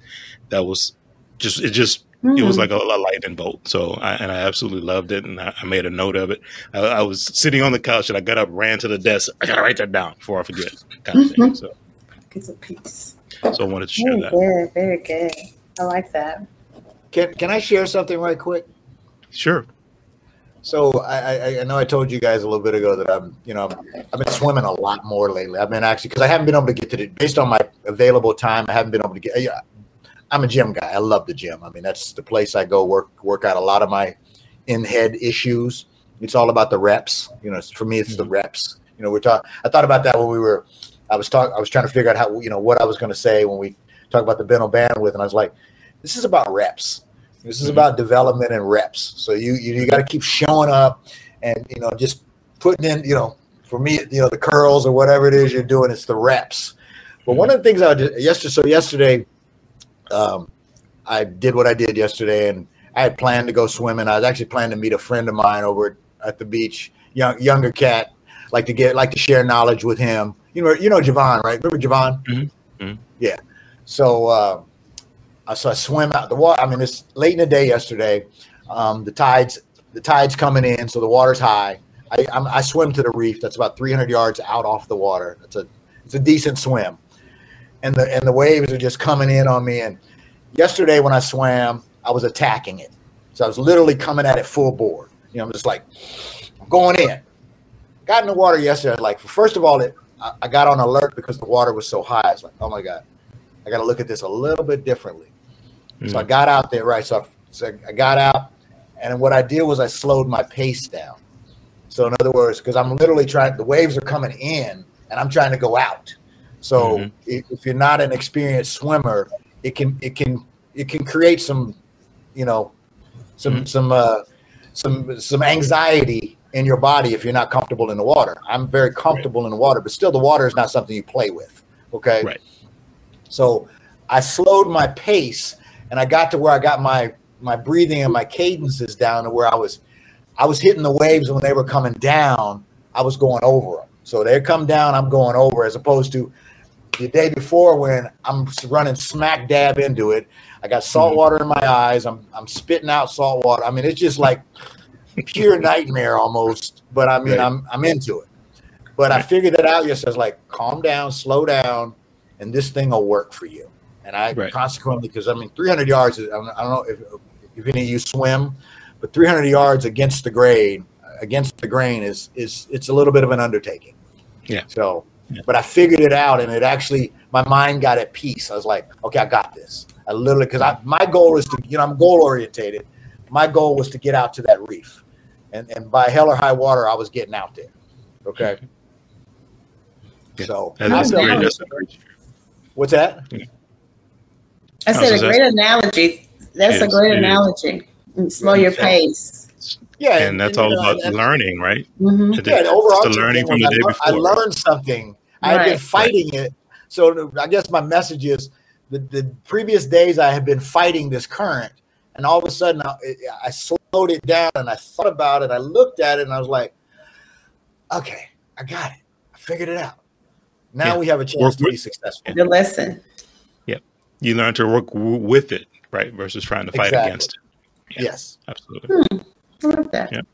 A: that was just, it just Mm. It was hmm. like a, a lightning bolt. So, I, and I absolutely loved it. And I, I made a note of it. I, I, was sitting on the couch and I got up, ran to the desk. I got to write that down before I forget. Kind of thing. So,
B: it's a piece.
A: So I wanted to share
B: very
A: that.
B: Good, very good. I like that.
D: Can Can I share something right quick?
A: Sure.
D: So I, I know I told you guys a little bit ago that I'm, you know, I've been swimming a lot more lately. I've been actually because I haven't been able to get to the based on my available time. I haven't been able to get. I'm a gym guy. I love the gym. I mean, that's the place I go work work out a lot of my in head issues. It's all about the reps. You know, for me, it's mm-hmm. the reps. You know, we're talking. I thought about that when we were. I was talking. I was trying to figure out how you know what I was going to say when we talk about the mental bandwidth, and I was like, this is about reps. This is mm-hmm. about development and reps. So you you, you got to keep showing up, and you know just putting in. You know, for me, you know the curls or whatever it is you're doing, it's the reps. But mm-hmm. one of the things I did yesterday. So yesterday um, I did what I did yesterday, and I had planned to go swimming. I was actually planning to meet a friend of mine over at the beach, young younger cat, like to get like to share knowledge with him. You know, you know Javon, right? Remember Javon? Mm-hmm. Mm-hmm. Yeah. So, uh, so I swim out the water. I mean, it's late in the day yesterday. Um, the tides the tide's coming in, so the water's high. I, I'm, I swim to the reef. That's about 300 yards out off the water. It's a it's a decent swim, and the and the waves are just coming in on me. And yesterday when I swam, I was attacking it, so I was literally coming at it full board. You know, I'm just like I'm going in. Got in the water yesterday. Like first of all, it I, I got on alert because the water was so high. I was like, oh my god, I got to look at this a little bit differently. Mm-hmm. So I got out there right. So I, so I got out, and what I did was I slowed my pace down. So in other words, because I'm literally trying, the waves are coming in, and I'm trying to go out. So mm-hmm. if, if, you're not an experienced swimmer, it can it can it can create some, you know, some mm-hmm. some uh, some some anxiety in your body if you're not comfortable in the water. I'm very comfortable right. in the water, but still, the water is not something you play with. Okay.
A: Right.
D: So I slowed my pace, and I got to where I got my my breathing and my cadences down to where I was I was hitting the waves when they were coming down. I was going over them. So they come down, I'm going over, as opposed to the day before when I'm running smack dab into it. I got salt mm-hmm. water in my eyes. I'm I'm spitting out salt water. I mean, it's just like pure nightmare almost. But I mean, right. I'm I'm into it. But I figured that out yesterday. I was like, calm down, slow down, and this thing will work for you. And I right. consequently, because I mean, 300 yards. I don't, I don't know if if any of you swim, but 300 yards against the grain, against the grain is is it's a little bit of an undertaking.
A: Yeah.
D: So. But I figured it out, and it actually my mind got at peace. I was like, okay, I got this. I literally because I my goal is to you know I'm goal orientated. My goal was to get out to that reef, and and by hell or high water, I was getting out there. Okay. Yeah. So that's great. What's that?
B: I said a great analogy. That's a great analogy slow your pace.
A: Yeah, and that's and, all about and, learning, right?
D: Mm-hmm. Yeah, and overall, learning from the day before. I learned something. Right. I've been fighting right. it. So I guess my message is the, the previous days I have been fighting this current, and all of a sudden I, I slowed it down and I thought about it. I looked at it and I was like, okay, I got it. I figured it out. Now yeah. we have a chance work to be successful.
B: The lesson.
A: Yep. You learn to work w- with it, right? Versus trying to fight exactly. against it.
D: Yeah, yes,
A: absolutely. Hmm. I love that.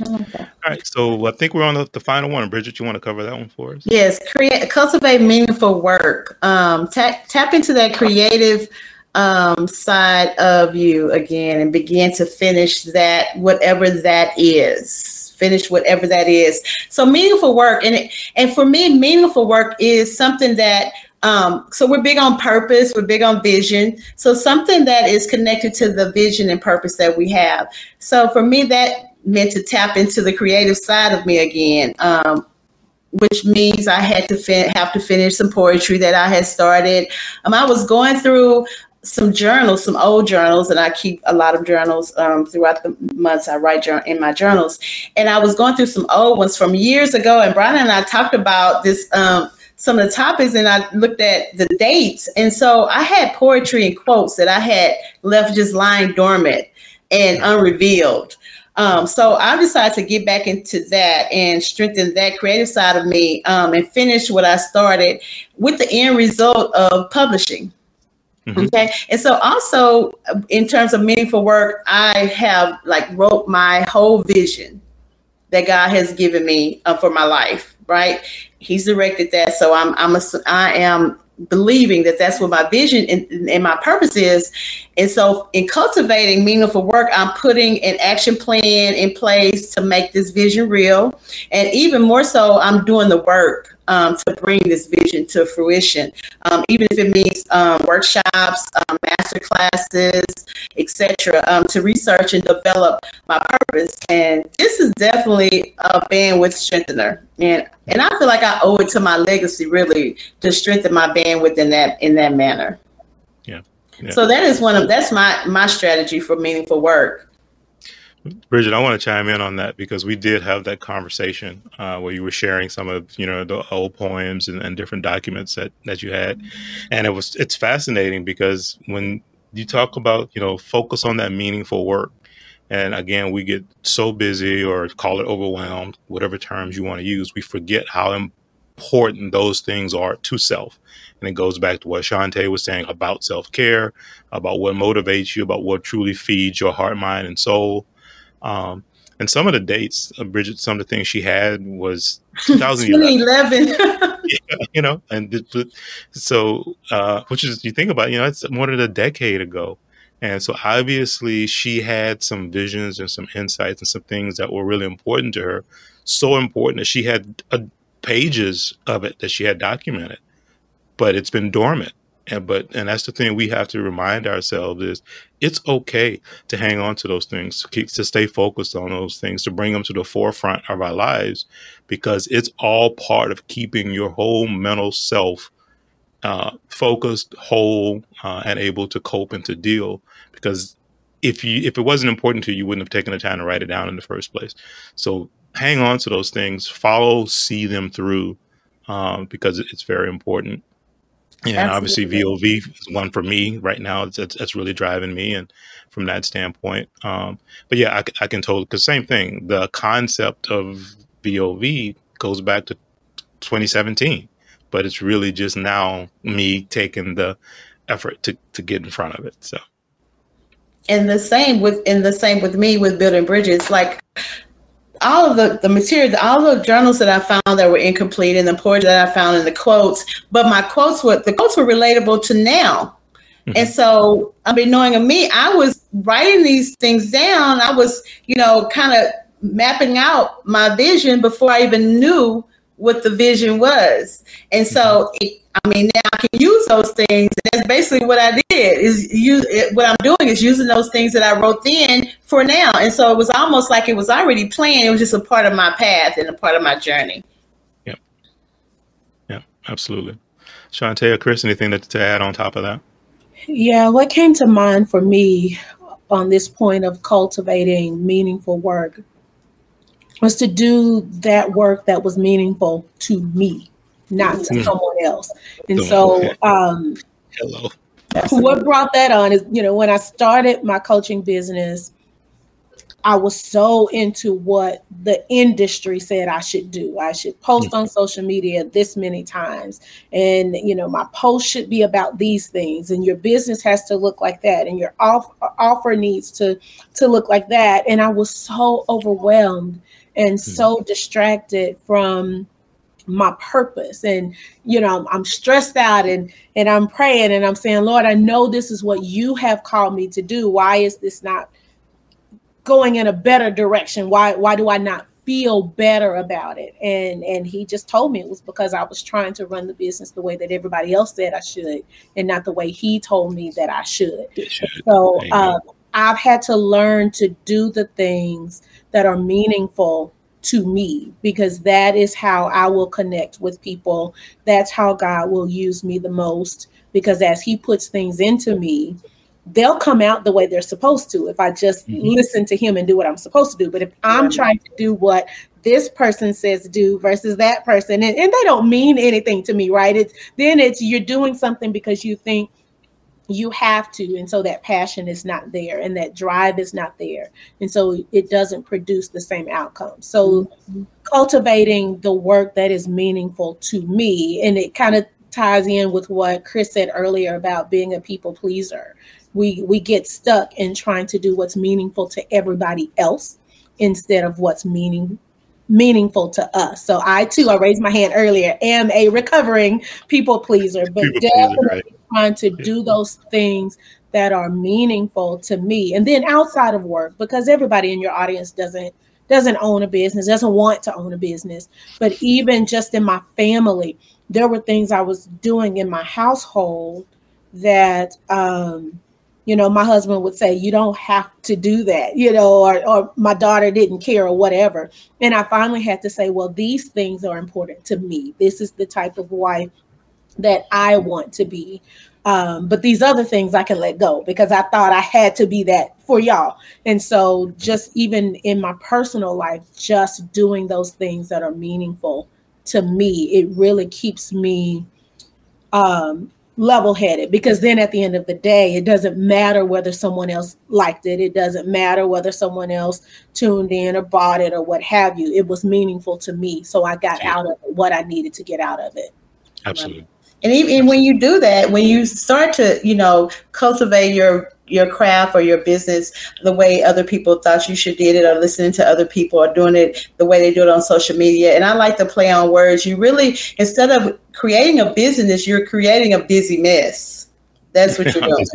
A: Yeah. All right, so I think we're on the, the, final one. Bridget, you want to cover that one for us?
B: Yes, create, cultivate meaningful work. Um, tap, tap into that creative um, side of you again, and begin to finish that, whatever that is. Finish whatever that is. So meaningful work, and and for me, meaningful work is something that um, so we're big on purpose, we're big on vision. So something that is connected to the vision and purpose that we have. So for me, that meant to tap into the creative side of me again, um, which means I had to fin- have to finish some poetry that I had started. Um, I was going through some journals, some old journals, and I keep a lot of journals um, throughout the months I write in my journals. And I was going through some old ones from years ago, and Brian and I talked about this um, some of the topics and I looked at the dates. And so I had poetry and quotes that I had left just lying dormant and unrevealed. Um, so I decided to get back into that and strengthen that creative side of me um, and finish what I started with the end result of publishing. Mm-hmm. Okay. And so also in terms of meaningful work, I have like wrote my whole vision that God has given me uh, for my life right? He's directed that, so I'm I'm a, I am believing that that's what my vision and, and, my purpose is. And so, in cultivating meaningful work, I'm putting an action plan in place to make this vision real. And even more so, I'm doing the work um, to bring this vision to fruition, um, even if it means um, workshops, um, master classes, etc., um, to research and develop my purpose. And this is definitely a bandwidth strengthener, and and I feel like I owe it to my legacy really to strengthen my bandwidth in that in that manner.
A: Yeah.
B: Yeah. So that is one of that's my my strategy for meaningful work.
A: Bridget, I want to chime in on that because we did have that conversation uh, where you were sharing some of you know the old poems and, and, different documents that that you had, and it was it's fascinating because when you talk about you know focus on that meaningful work, and again we get so busy or call it overwhelmed, whatever terms you want to use, we forget how important those things are to self, and it goes back to what Shante was saying about self care, about what motivates you, about what truly feeds your heart, mind, and soul Um, and some of the dates, uh, Bridget, some of the things she had was 2011.
B: 2011.
A: yeah, you know, and so, uh, which is, you think about, you know, it's more than a decade ago. And so obviously she had some visions and some insights and some things that were really important to her. So important that she had uh, pages of it that she had documented, but it's been dormant. And but and that's the thing we have to remind ourselves is it's okay to hang on to those things, to, keep, to stay focused on those things, to bring them to the forefront of our lives, because it's all part of keeping your whole mental self uh, focused, whole, uh, and able to cope and to deal. Because if you if it wasn't important to you, you wouldn't have taken the time to write it down in the first place. So hang on to those things, follow, see them through, um, because it's very important. And Absolutely. obviously, VOV is one for me right now. It's, it's, it's really driving me, and from that standpoint, um, but yeah, I, I can totally because same thing. The concept of VOV goes back to 2017, but it's really just now me taking the effort to to get in front of it. So,
B: and the same with and the same with me with building bridges. Like all of the, the material, all the journals that I found that were incomplete and the poetry that I found in the quotes, but my quotes were the quotes were relatable to now. Mm-hmm. And so, I mean, knowing of me, I was writing these things down. I was, you know, kind of mapping out my vision before I even knew what the vision was. And so, mm-hmm. it, I mean, can use those things. That's basically what I did. Is use it, what I'm doing is using those things that I wrote then for now. And so it was almost like it was already planned. It was just a part of my path and a part of my journey.
A: Yeah. Yeah, absolutely. Shante or Chris, anything to, to add on top of that?
C: Yeah, what came to mind for me on this point of cultivating meaningful work was to do that work that was meaningful to me, not to mm. someone else. And so, um, hello. What brought that on is, you know, when I started my coaching business, I was so into what the industry said I should do. I should post mm-hmm. on social media this many times. And, you know, my post should be about these things. And your business has to look like that. And your off- offer needs to, to look like that. And I was so overwhelmed and mm-hmm. so distracted from my purpose. And you know i'm stressed out and and i'm praying and i'm saying lord i know this is what you have called me to do. Why is this not going in a better direction? Why why do i not feel better about it? And and he just told me it was because i was trying to run the business the way that everybody else said i should and not the way he told me that i should, should. so um, i've had to learn to do the things that are meaningful to me because that is how I will connect with people. That's how God will use me the most because as He puts things into me, they'll come out the way they're supposed to if I just mm-hmm. listen to Him and do what I'm supposed to do. But if I'm right. trying to do what this person says do versus that person, and, and they don't mean anything to me, right? It's then it's you're doing something because you think you have to and so that passion is not there and that drive is not there and so it doesn't produce the same outcome so mm-hmm. cultivating the work that is meaningful to me and it kind of ties in with what chris said earlier about being a people pleaser we we get stuck in trying to do what's meaningful to everybody else instead of what's meaning meaningful to us. So I too, I raised my hand earlier, am a recovering people pleaser, but people definitely pleaser, right. trying to do those things that are meaningful to me. And then outside of work because everybody in your audience doesn't doesn't own a business doesn't want to own a business but even just in my family there were things i was doing in my household that um you know my husband would say you don't have to do that you know or, or my daughter didn't care or whatever and i finally had to say well these things are important to me this is the type of wife that I want to be. Um, but these other things I can let go because I thought I had to be that for y'all. And so, just even in my personal life, just doing those things that are meaningful to me, it really keeps me um, level headed because then at the end of the day, it doesn't matter whether someone else liked it, it doesn't matter whether someone else tuned in or bought it or what have you. It was meaningful to me. So, I got out of what I needed to get out of it.
A: Absolutely.
B: And even when you do that, when you start to, you know, cultivate your your craft or your business the way other people thought you should did it or listening to other people or doing it the way they do it on social media. And i like to play on words. You really instead of creating a business you're creating a busy mess. That's what you're doing.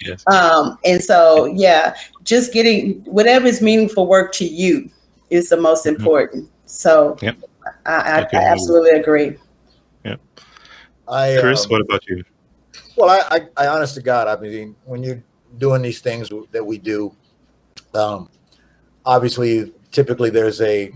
B: yes. um, and so yeah just getting whatever is meaningful work to you is the most mm-hmm. important. So yep. I, I, I, absolutely agree.
A: Yeah I, chris um, what about you?
D: well I, I, I honest to god i mean when you doing these things that we do, um, obviously, typically there's a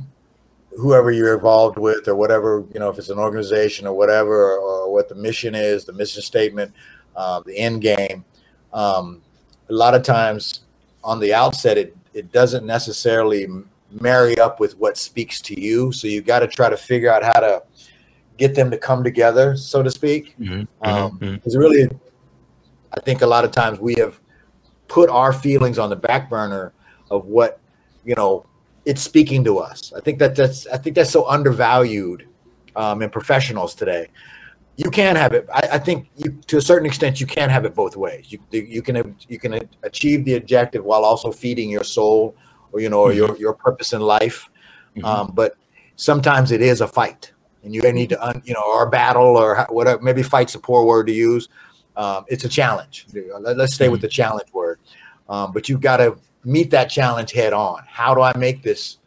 D: whoever you're involved with or whatever you know if it's an organization or whatever or, or what the mission is the mission statement uh, the end game um, a lot of times on the outset it, it doesn't necessarily marry up with what speaks to you so you got to try to figure out how to get them to come together so to speak mm-hmm. Um, mm-hmm. really i think a lot of times we have put our feelings on the back burner of what you know it's speaking to us. I think that that's I think that's so undervalued um, in professionals today. You can have it. I, I think you, to a certain extent you can have it both ways. You you can you can achieve the objective while also feeding your soul or you know or your mm-hmm. your purpose in life. Mm-hmm. Um, but sometimes it is a fight, and you need to un, you know or battle or whatever. Maybe fight's a poor word to use um, it's a challenge. Let's stay with mm-hmm. the challenge word. Um, but you've got to meet that challenge head on. How do I make this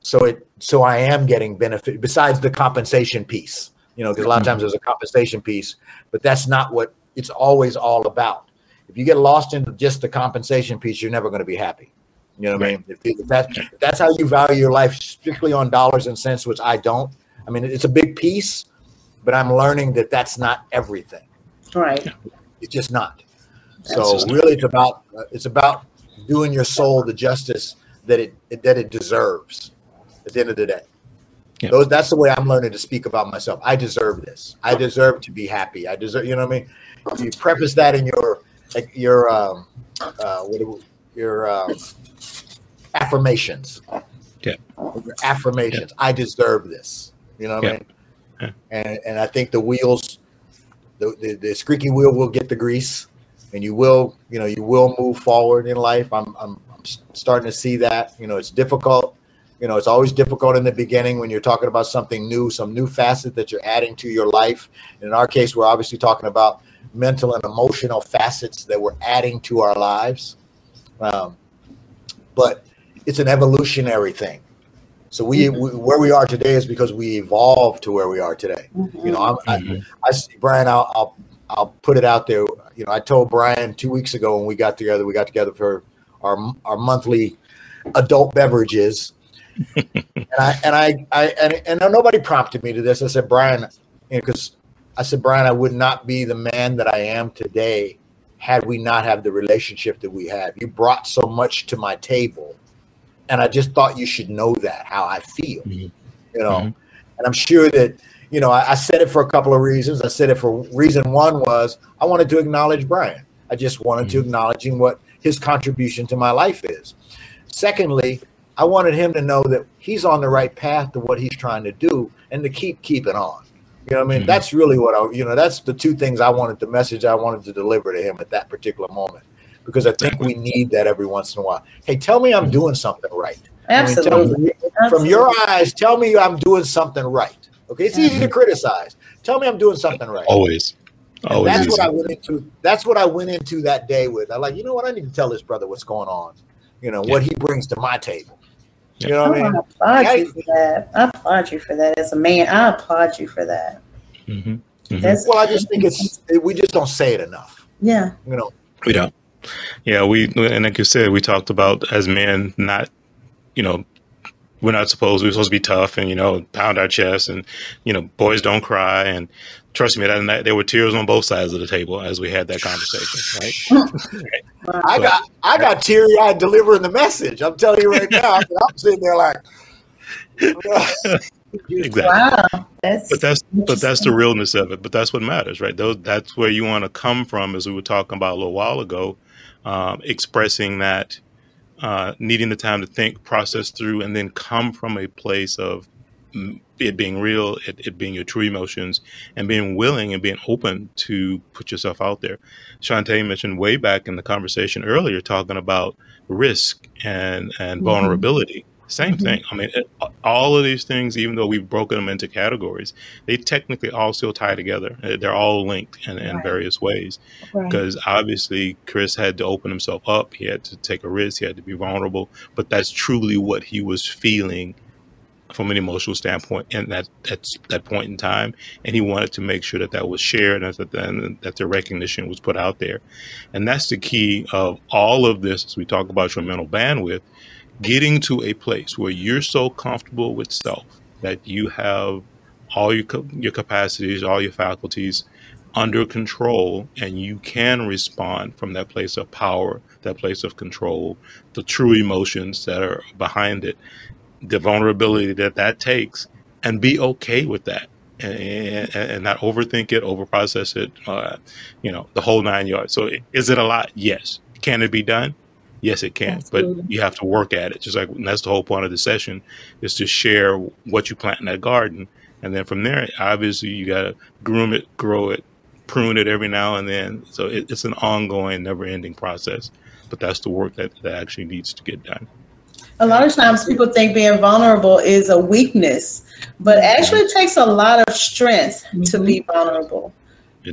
D: so it so I am getting benefit besides the compensation piece? You know, because a lot of times there's a compensation piece, but that's not what it's always all about. If you get lost into just the compensation piece, you're never going to be happy. You know what right. I mean? If, if, that, if that's how you value your life strictly on dollars and cents, which I don't. I mean, it's a big piece, but I'm learning that that's not everything.
B: Right.
D: It's just not. So really, it's about it's about doing your soul the justice that it that it deserves. At the end of the day, yep. those that's the way I'm learning to speak about myself. I deserve this. I deserve to be happy. I deserve. You know what I mean? You preface that in your your um, uh, what your um, affirmations.
A: Yeah.
D: Your affirmations. Yeah. I deserve this. You know what yeah. I mean? Yeah. And and I think the wheels the, the, the squeaky wheel will get the grease and you will you know you will move forward in life. I'm, I'm, I'm starting to see that you know it's difficult. You know it's always difficult in the beginning when you're talking about something new some new facet that you're adding to your life. And in our case we're obviously talking about mental and emotional facets that we're adding to our lives. Um, but it's an evolutionary thing so we, mm-hmm. we, where we are today is because we evolved to where we are today. Mm-hmm. You know, I'm, mm-hmm. I, I see Brian. I'll, I'll I'll put it out there. You know, I told Brian two weeks ago when we got together. We got together for our our monthly adult beverages, and I and I, I and, and nobody prompted me to this. I said, Brian, because you know, I said, Brian, I would not be the man that I am today had we not have the relationship that we have. You brought so much to my table and I just thought you should know that how I feel, mm-hmm. you know. Mm-hmm. And I'm sure that you know I, I, said it for a couple of reasons. I said it for reason one was I wanted to acknowledge Brian. I just wanted mm-hmm. to acknowledging what his contribution to my life is. Secondly, I wanted him to know that he's on the right path to what he's trying to do and to keep keeping on. You know what I mean? Mm-hmm. That's really what I, you know, that's the two things I wanted, the message I wanted to deliver to him at that particular moment because I think we need that every once in a while. Hey, tell me I'm doing something right.
B: Absolutely.
D: I mean, from your eyes, tell me I'm doing something right. Okay, it's easy to criticize. Tell me I'm doing something right.
A: Always.
D: Always that's easy. what I went into. That's what I went into that day with. I like, you know what? I need to tell this brother what's going on. You know yeah. what he brings to my table. You know what I mean?
B: I applaud you for that. I applaud you for that. As a man, I applaud you for that.
A: Mm-hmm. Mm-hmm.
D: Well, I just think it's we just don't say it enough.
B: Yeah.
D: You know,
A: we don't. Yeah, we and like you said, we talked about as men not, you know, we're not supposed we're supposed to be tough and you know pound our chest and you know boys don't cry. And trust me that night there were tears on both sides of the table as we had that conversation
D: right? I got i got teary eyed delivering the message. I'm telling you right now i'm sitting there like
A: exactly. Wow, that's but that's but that's the realness of it. But that's what matters right? Those, that's where you want to come from as we were talking about a little while ago um, expressing that, uh, needing the time to think, process through, and then come from a place of it being real, it, it being your true emotions, and being willing and being open to put yourself out there. Shante mentioned way back in the conversation earlier, talking about risk and and mm-hmm. vulnerability. Same mm-hmm. thing. I mean, it, all of these things, even though we've broken them into categories, they technically all still tie together. Uh, they're all linked in, in right. various ways. Because right. obviously, Chris had to open himself up. He had to take a risk. He had to be vulnerable. But that's truly what he was feeling from an emotional standpoint in that at that point in time, and he wanted to make sure that that was shared and that, and that the recognition was put out there, and that's the key of all of this. As we talk about your mental bandwidth, getting to a place where you're so comfortable with self that you have all your your capacities, all your faculties under control, and you can respond from that place of power, that place of control, the true emotions that are behind it the vulnerability that that takes and be okay with that and, and not overthink it, overprocess it, uh, you know, the whole nine yards. So is it a lot? Yes. Can it be done? Yes, it can, Absolutely. but you have to work at it. Just like that's the whole point of the session is to share what you plant in that garden, and then from there, obviously, you got to groom it, grow it, prune it every now and then. So it, it's an ongoing, never-ending process. But that's the work that, that actually needs to get done
B: a lot of times people think being vulnerable is a weakness, but actually it takes a lot of strength mm-hmm. to be vulnerable.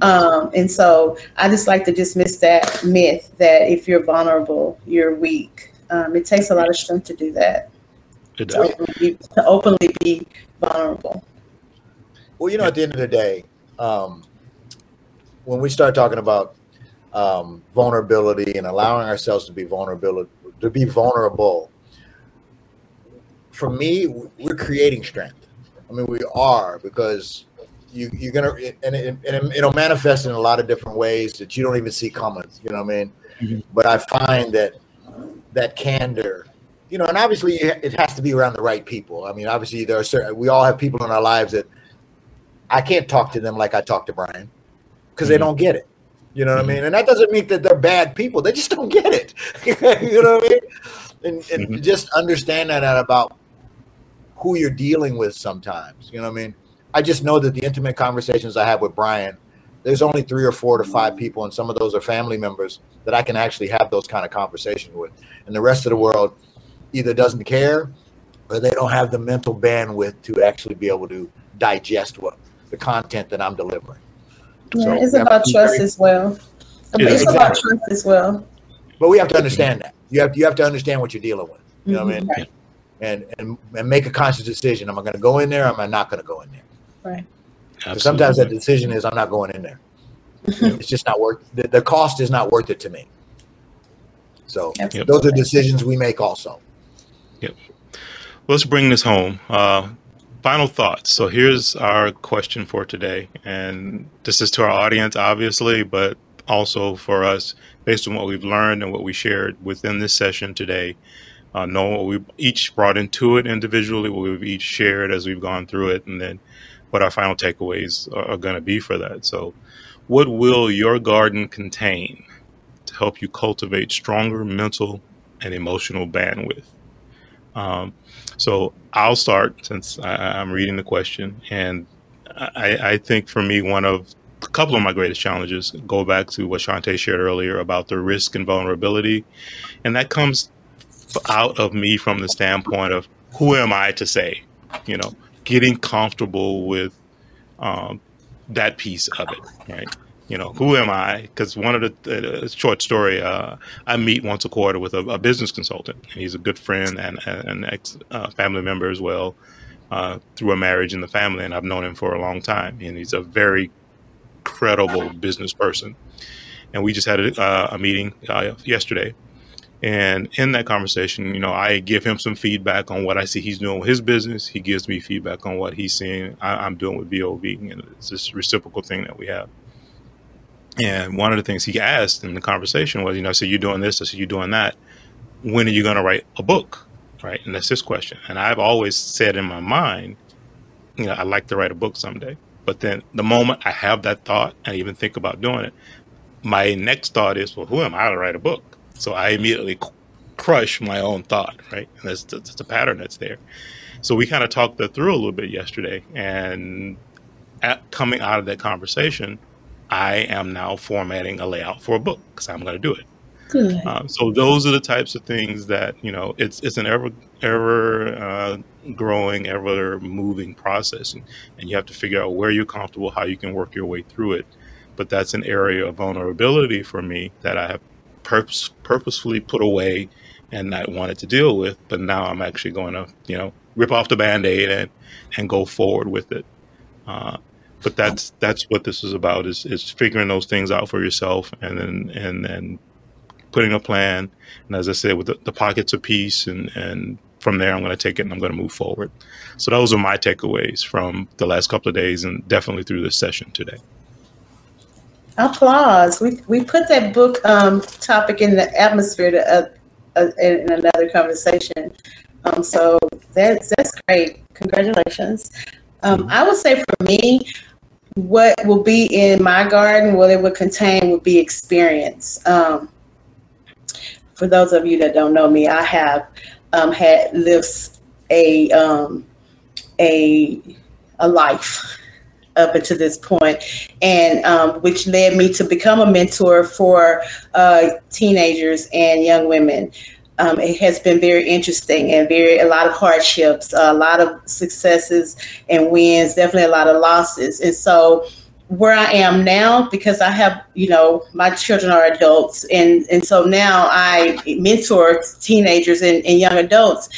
B: Um, and so I just like to dismiss that myth that if you're vulnerable, you're weak. Um, it takes a lot of strength to do that. To openly, to openly, be vulnerable.
D: Well, you know, at the end of the day, um, when we start talking about um, vulnerability and allowing ourselves to be vulnerable, to be vulnerable, for me, we're creating strength. I mean, we are because you you're gonna and, it, and it'll manifest in a lot of different ways that you don't even see coming. You know what I mean? Mm-hmm. But I find that that candor, you know, and obviously it has to be around the right people. I mean, obviously there are certain we all have people in our lives that I can't talk to them like I talk to Brian because mm-hmm. they don't get it. You know what mm-hmm. I mean? And that doesn't mean that they're bad people. They just don't get it. you know what I mean? And, and mm-hmm. just understand that about who you're dealing with sometimes. You know what I mean? I just know that the intimate conversations I have with Brian, there's only three or four to five people, and some of those are family members that I can actually have those kind of conversations with. And the rest of the world either doesn't care or they don't have the mental bandwidth to actually be able to digest what the content that I'm delivering.
B: Yeah, so it's about trust very, as well. It's exactly. about trust as well.
D: But we have to understand that. You have you have to understand what you're dealing with. You know mm-hmm. what I mean? Right and and, and make a conscious decision. Am I going to go in there? Or am I not going to go in there?
B: Right.
D: Sometimes that decision is I'm not going in there. it's just not worth the, the cost is not worth it to me. So yep. those are decisions we make also.
A: Yep. Let's bring this home. Uh, final thoughts. So here's our question for today, and this is to our audience, obviously, but also for us, based on what we've learned and what we shared within this session today uh, know what we each brought into it individually, what we've each shared as we've gone through it, and then what our final takeaways are, are going to be for that. So, what will your garden contain to help you cultivate stronger mental and emotional bandwidth? Um, so, I'll start since I, am reading the question, and I, I think for me, one of a couple of my greatest challenges go back to what Shante shared earlier about the risk and vulnerability. And that comes out of me from the standpoint of who am I to say, you know, getting comfortable with um, that piece of it, right? You know, who am I? Because one of the uh, short story, uh, I meet once a quarter with a, a, business consultant, and he's a good friend and, an ex uh, family member as well, uh, through a marriage in the family, and I've known him for a long time, and he's a very credible business person. And we just had a, uh, a meeting uh, yesterday, and in that conversation, you know, I give him some feedback on what I see he's doing with his business. He gives me feedback on what he's seeing I, am doing with BOV. And it's this reciprocal thing that we have. And one of the things he asked in the conversation was, you know, so you're doing this, I said, you're doing that. When are you going to write a book? Right. And that's his question. And I've always said in my mind, you know, I'd like to write a book someday. But then the moment I have that thought and even think about doing it, my next thought is, well, who am I to write a book? So I immediately crush my own thought, right? And that's, that's a pattern that's there. So we kind of talked that through a little bit yesterday, and at coming out of that conversation, I am now formatting a layout for a book because I'm going to do it.
C: Good.
A: Uh, so those are the types of things that you know it's it's an ever ever uh, growing, ever moving process, and, and you have to figure out where you're comfortable, how you can work your way through it. But that's an area of vulnerability for me that I have purpose, purposefully put away and not wanted to deal with. But now I'm actually going to you know rip off the band-aid and and go forward with it. Uh, but that's that's what this is about is is figuring those things out for yourself and then and then putting a plan. And as I said, with the, the pockets of peace, and, and from there, I'm going to take it and I'm going to move forward. So those are my takeaways from the last couple of days and definitely through this session today.
B: Applause. We, we put that book um, topic in the atmosphere to, uh, uh, in another conversation. Um, so that's, that's great. Congratulations. Um, I would say for me, what will be in my garden, what it would contain, would be experience. Um, for those of you that don't know me, I have um, had lived a um, a a life up until this point, and um, which led me to become a mentor for uh, teenagers and young women. Um, it has been very interesting and very a lot of hardships, a lot of successes and wins, definitely a lot of losses, and so where I am now because I have, you know, my children are adults, and and so now I mentor teenagers and, and young adults.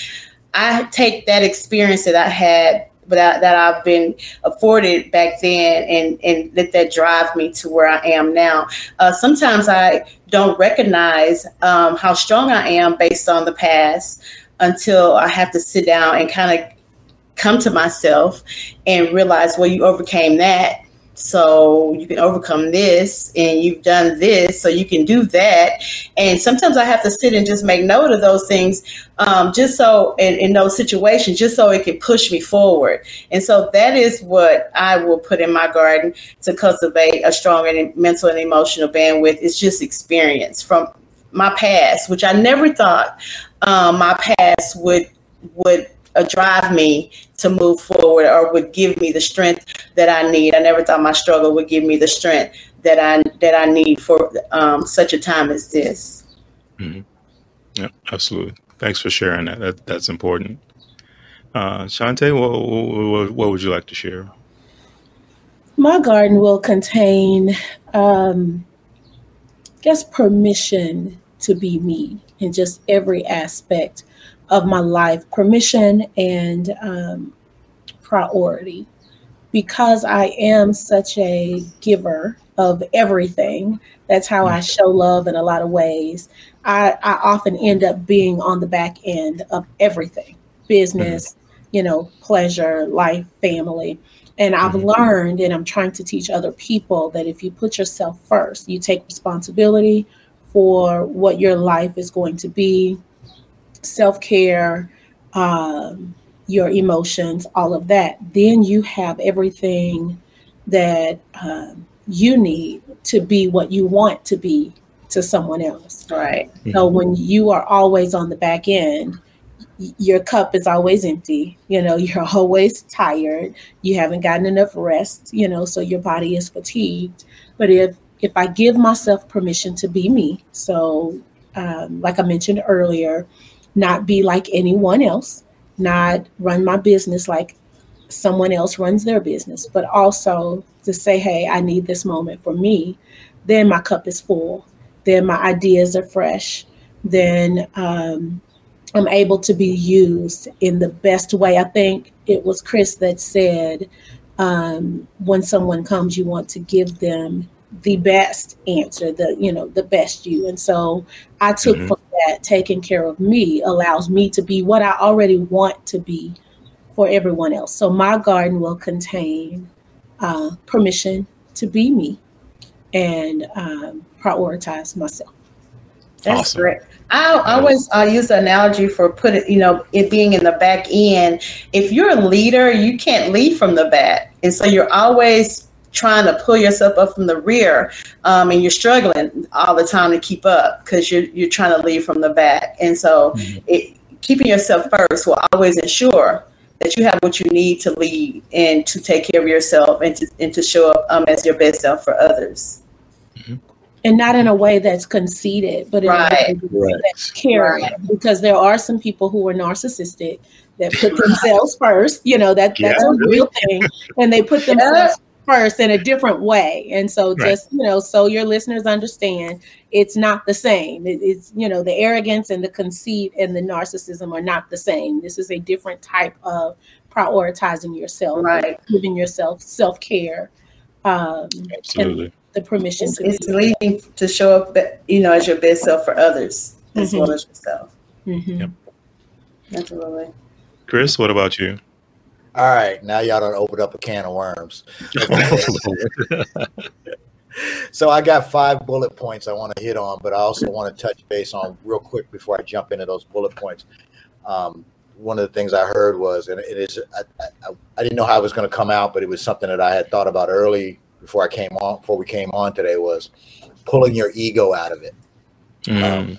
B: I take that experience that I had, I, that I've been afforded back then, and and let that drive me to where I am now. Uh, sometimes I don't recognize um, how strong I am based on the past until I have to sit down and kind of come to myself and realize, well, you overcame that so you can overcome this and you've done this so you can do that. And sometimes i have to sit and just make note of those things um, just so in, in those situations just so it can push me forward. And so that is what i will put in my garden to cultivate a strong mental and emotional bandwidth. It's just experience from my past which i never thought um, my past would would uh, drive me to move forward or would give me the strength that I need. I never thought my struggle would give me the strength that I that I need for um, such a time as this.
A: Mm-hmm. Yeah, absolutely. Thanks for sharing that. that that's important. Uh, Shante, what, what, what, would you like to share?
C: My garden will contain, um, I guess, permission to be me in just every aspect of my life permission and um, priority. Because I am such a giver of everything, that's how I show love in a lot of ways. I, I often end up being on the back end of everything business, you know, pleasure, life, family. And I've mm-hmm. learned, and I'm trying to teach other people that if you put yourself first, you take responsibility for what your life is going to be, self care, um, your emotions, all of that, then you have everything that um, you need to be what you want to be to someone else.
B: Right.
C: Mm-hmm. So when you are always on the back end, your cup is always empty. You know, you're always tired. You haven't gotten enough rest. You know, so your body is fatigued. But if if I give myself permission to be me, so um, like I mentioned earlier, not be like anyone else, not run my business like someone else runs their business, but also to say, hey, I need this moment for me, then my cup is full. Then my ideas are fresh. Then um, I'm able to be used in the best way. I think it was Chris that said, um, when someone comes, you want to give them the best answer, the you know the best you. And so I took mm-hmm. From that taking care of me allows me to be what I already want to be for everyone else. So my garden will contain uh, permission to be me and um, prioritize myself.
B: That's awesome. great. I, I always uh, use the analogy for put it, you know, it being in the back end. If you're a leader, you can't lead from the back, and so you're always trying to pull yourself up from the rear um, and you're struggling all the time to keep up because you're, you're trying to lead from the back. And so mm-hmm. it, keeping yourself first will always ensure that you have what you need to lead and to take care of yourself and to and to show up um, as your best self for others.
C: And not in a way that's conceited, but in
B: Right.
C: a way that's caring.
B: Right.
C: Because there are some people who are narcissistic that put themselves first. You know that that's
A: Yeah.
C: a real thing, and they put themselves first in a different way. And so,
A: Right.
C: just you know, so your listeners understand, it's not the same. It- it's you know, the arrogance and the conceit and the narcissism are not the same. This is a different type of prioritizing yourself,
B: Right.
C: giving yourself self care. Um,
A: Absolutely.
C: the permission
B: It's,
C: to
B: it's leading to show up, be- you know, as your best self for others as
C: Mhm.
B: well as yourself.
C: Mhm.
A: Yep.
B: Absolutely.
A: Chris, what about you?
D: All right, now y'all don't open up a can of worms. So I got five bullet points I want to hit on, but I also want to touch base on real quick before I jump into those bullet points. Um, one of the things I heard was, and it is, I, I, I didn't know how it was going to come out, but it was something that I had thought about early before I came on, before we came on today, was pulling your ego out of it.
A: Mm,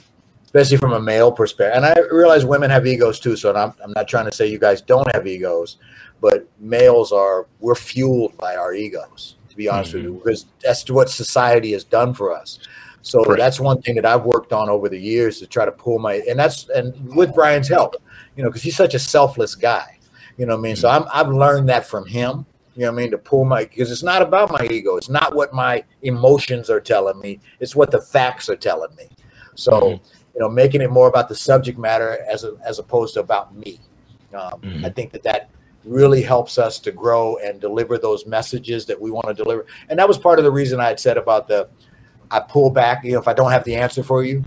D: especially from a male perspective. And I realize women have egos too, so I'm, I'm not trying to say you guys don't have egos, but males are we're fueled by our egos. To be honest with you, because that's what society has done for us. So
A: Right.
D: that's one thing that I've worked on over the years to try to pull my and that's and with Brian's help, you know, because he's such a selfless guy. You know what I mean? So I'm I've learned that from him. You know what I mean? To pull my because it's not about my ego. It's not what my emotions are telling me. It's what the facts are telling me. So
A: Mhm.
D: You know, making it more about the subject matter as a, as opposed to about me. Um,
A: Mhm.
D: I think that that really helps us to grow and deliver those messages that we want to deliver. And that was part of the reason I had said about the I pull back. You know, if I don't have the answer for you,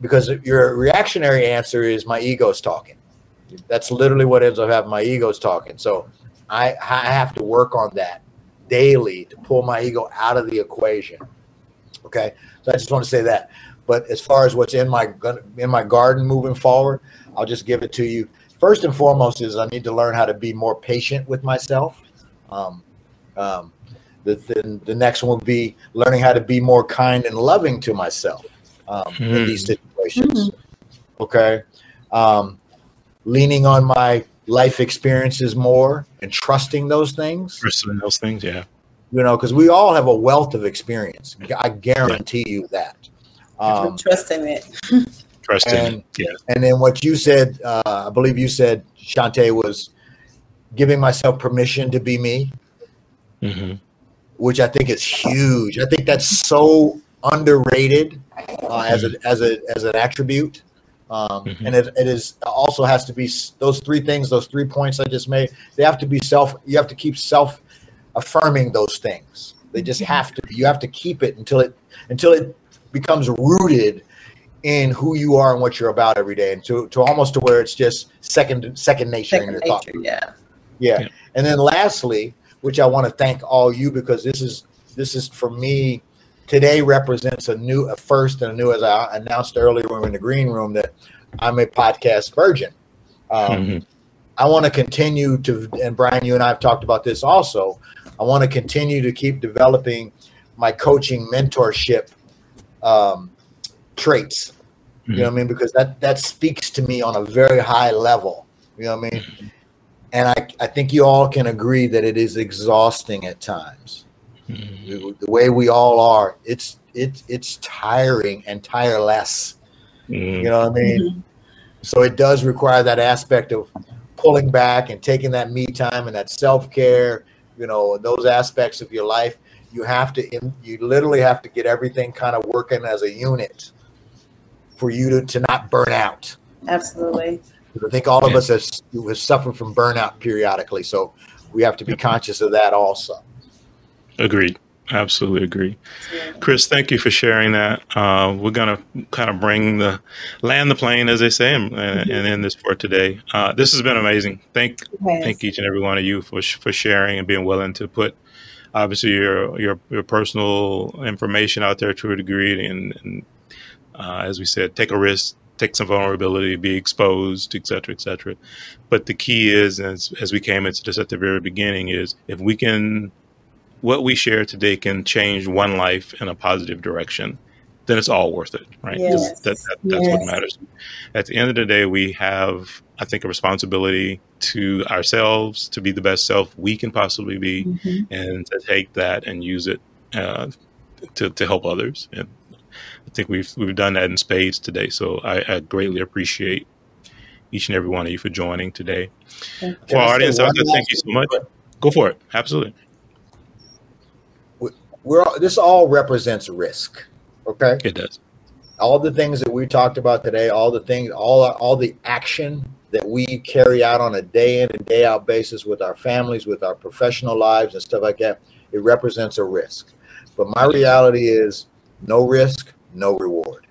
D: because your reactionary answer is my ego's talking. That's literally what ends up having my ego's talking. So I, I have to work on that daily to pull my ego out of the equation. Okay, so I just want to say that. But as far as what's in my in my garden moving forward, I'll just give it to you. First and foremost is I need to learn how to be more patient with myself. Um, um, the, the, the next one would be learning how to be more kind and loving to myself um, in
A: Hmm.
D: these situations. Okay, um, leaning on my life experiences more and trusting those things
A: Pursuing those things, yeah.
D: you know, because we all have a wealth of experience. I guarantee you that. Um,
B: Trusting it.
A: Trusting,
D: and-
A: yeah.
D: and then what you said, uh, I believe you said, Shante, was giving myself permission to be me,
A: hmm
D: which I think is huge. I think that's so underrated uh, as a as a as an attribute. Um,
A: Mhm.
D: And it, it is also has to be those three things, those three points I just made. They have to be self. You have to keep self affirming those things. They just have to. You have to keep it until it until it becomes rooted in who you are and what you're about every day, and to, to almost to where it's just second second nature in
B: Second
D: your thought.
B: Yeah.
D: Yeah.
A: Yeah.
D: And then lastly, which I want to thank all you because this is this is for me today represents a new a first and a new as I announced earlier when we were in the green room that I'm a podcast virgin. Um,
A: Mhm.
D: I want to continue to and Brian, you and I have talked about this also. I want to continue to keep developing my coaching mentorship um, traits. You know what I mean? Because that that speaks to me on a very high level. You know what I mean? And I, I think you all can agree that it is exhausting at times.
A: Mhm.
D: The, the way we all are, it's it's it's tiring and tireless.
A: Mhm.
D: You know what I mean? So it does require that aspect of pulling back and taking that me time and that self care. You know those aspects of your life. You have to you literally have to get everything kind of working as a unit for you to, to not burn out.
B: Absolutely.
D: I think all of us have, have suffered from burnout periodically, so we have to be conscious of that also.
A: Agreed. Absolutely agree. Chris, thank you for sharing that. Uh, we're going to kind of bring the land the plane, as they say, and, and end this for today. Uh, this has been amazing. Thank
B: Yes.
A: thank each and every one of you for for sharing and being willing to put obviously your your, your personal information out there to a degree, and, and uh, as we said, take a risk, take some vulnerability, be exposed, et cetera, et cetera. But the key is, as as we came into this at the very beginning, is if we can what we share today can change one life in a positive direction, then it's all worth it, right?
B: Yes.
A: That, that, that's what matters. At the end of the day, we have, I think, a responsibility to ourselves to be the best self we can possibly be,
C: Mhm.
A: and to take that and use it uh, to to help others. And I think we've we've done that in spades today. So I, I greatly appreciate each and every one of you for joining today.
B: Thank
A: For our audience out
D: one
A: there, thank you so much. Go for it. Absolutely.
D: We're all- this all represents risk. Okay.
A: It does.
D: all the things that we talked about today, all the things, all all the action that we carry out on a day in and day out basis with our families, with our professional lives and stuff like that, it represents a risk. But my reality is no risk, no reward.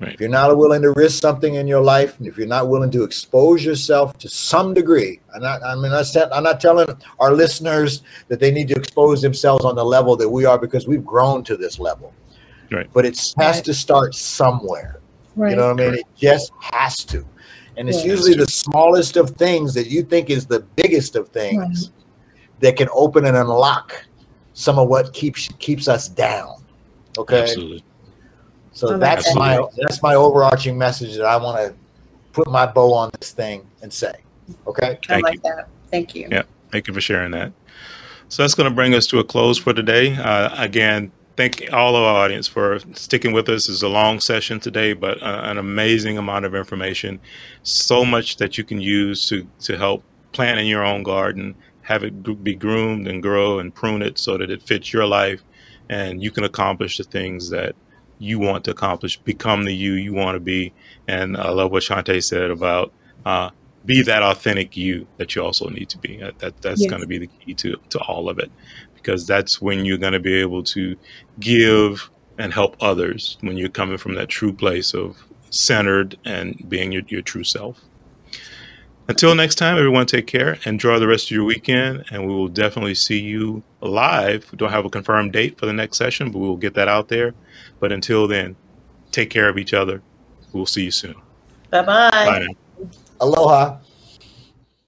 A: Right.
D: If you're not willing to risk something in your life, and if you're not willing to expose yourself to some degree, I'm not, I mean, I'm not, I'm not telling our listeners that they need to expose themselves on the level that we are because we've grown to this level.
A: Right.
D: But it has
C: Right.
D: to start somewhere.
C: Right.
D: You know what I mean? It just has to. And it's
C: Yeah.
D: usually the smallest of things that you think is the biggest of things that can open and unlock some of what keeps keeps us down. Okay.
A: Absolutely.
D: So
B: I
D: that's
B: that.
D: my that's my overarching message that I want to put my bow on this thing and say. Okay.
B: I
A: Thank
B: like
A: you.
B: that. Thank you.
A: Yeah. Thank you for sharing that. So that's going to bring us to a close for today. Uh, again, thank all of our audience for sticking with us. It's a long session today, but uh, an amazing amount of information. So much that you can use to to help plant in your own garden, have it be groomed and grow and prune it so that it fits your life, and you can accomplish the things that you want to accomplish. Become the you you want to be. And I love what Shante said about. Uh, be that authentic you that you also need to be. That, that that's
C: Yes.
A: going to be the key to to all of it, because that's when you're going to be able to give and help others when you're coming from that true place of centered and being your, your true self. Until next time, everyone take care. Enjoy the rest of your weekend, and we will definitely see you live. We don't have a confirmed date for the next session, but we will get that out there. But until then, take care of each other. We'll see you soon.
B: Bye-bye.
A: Bye now.
D: Aloha.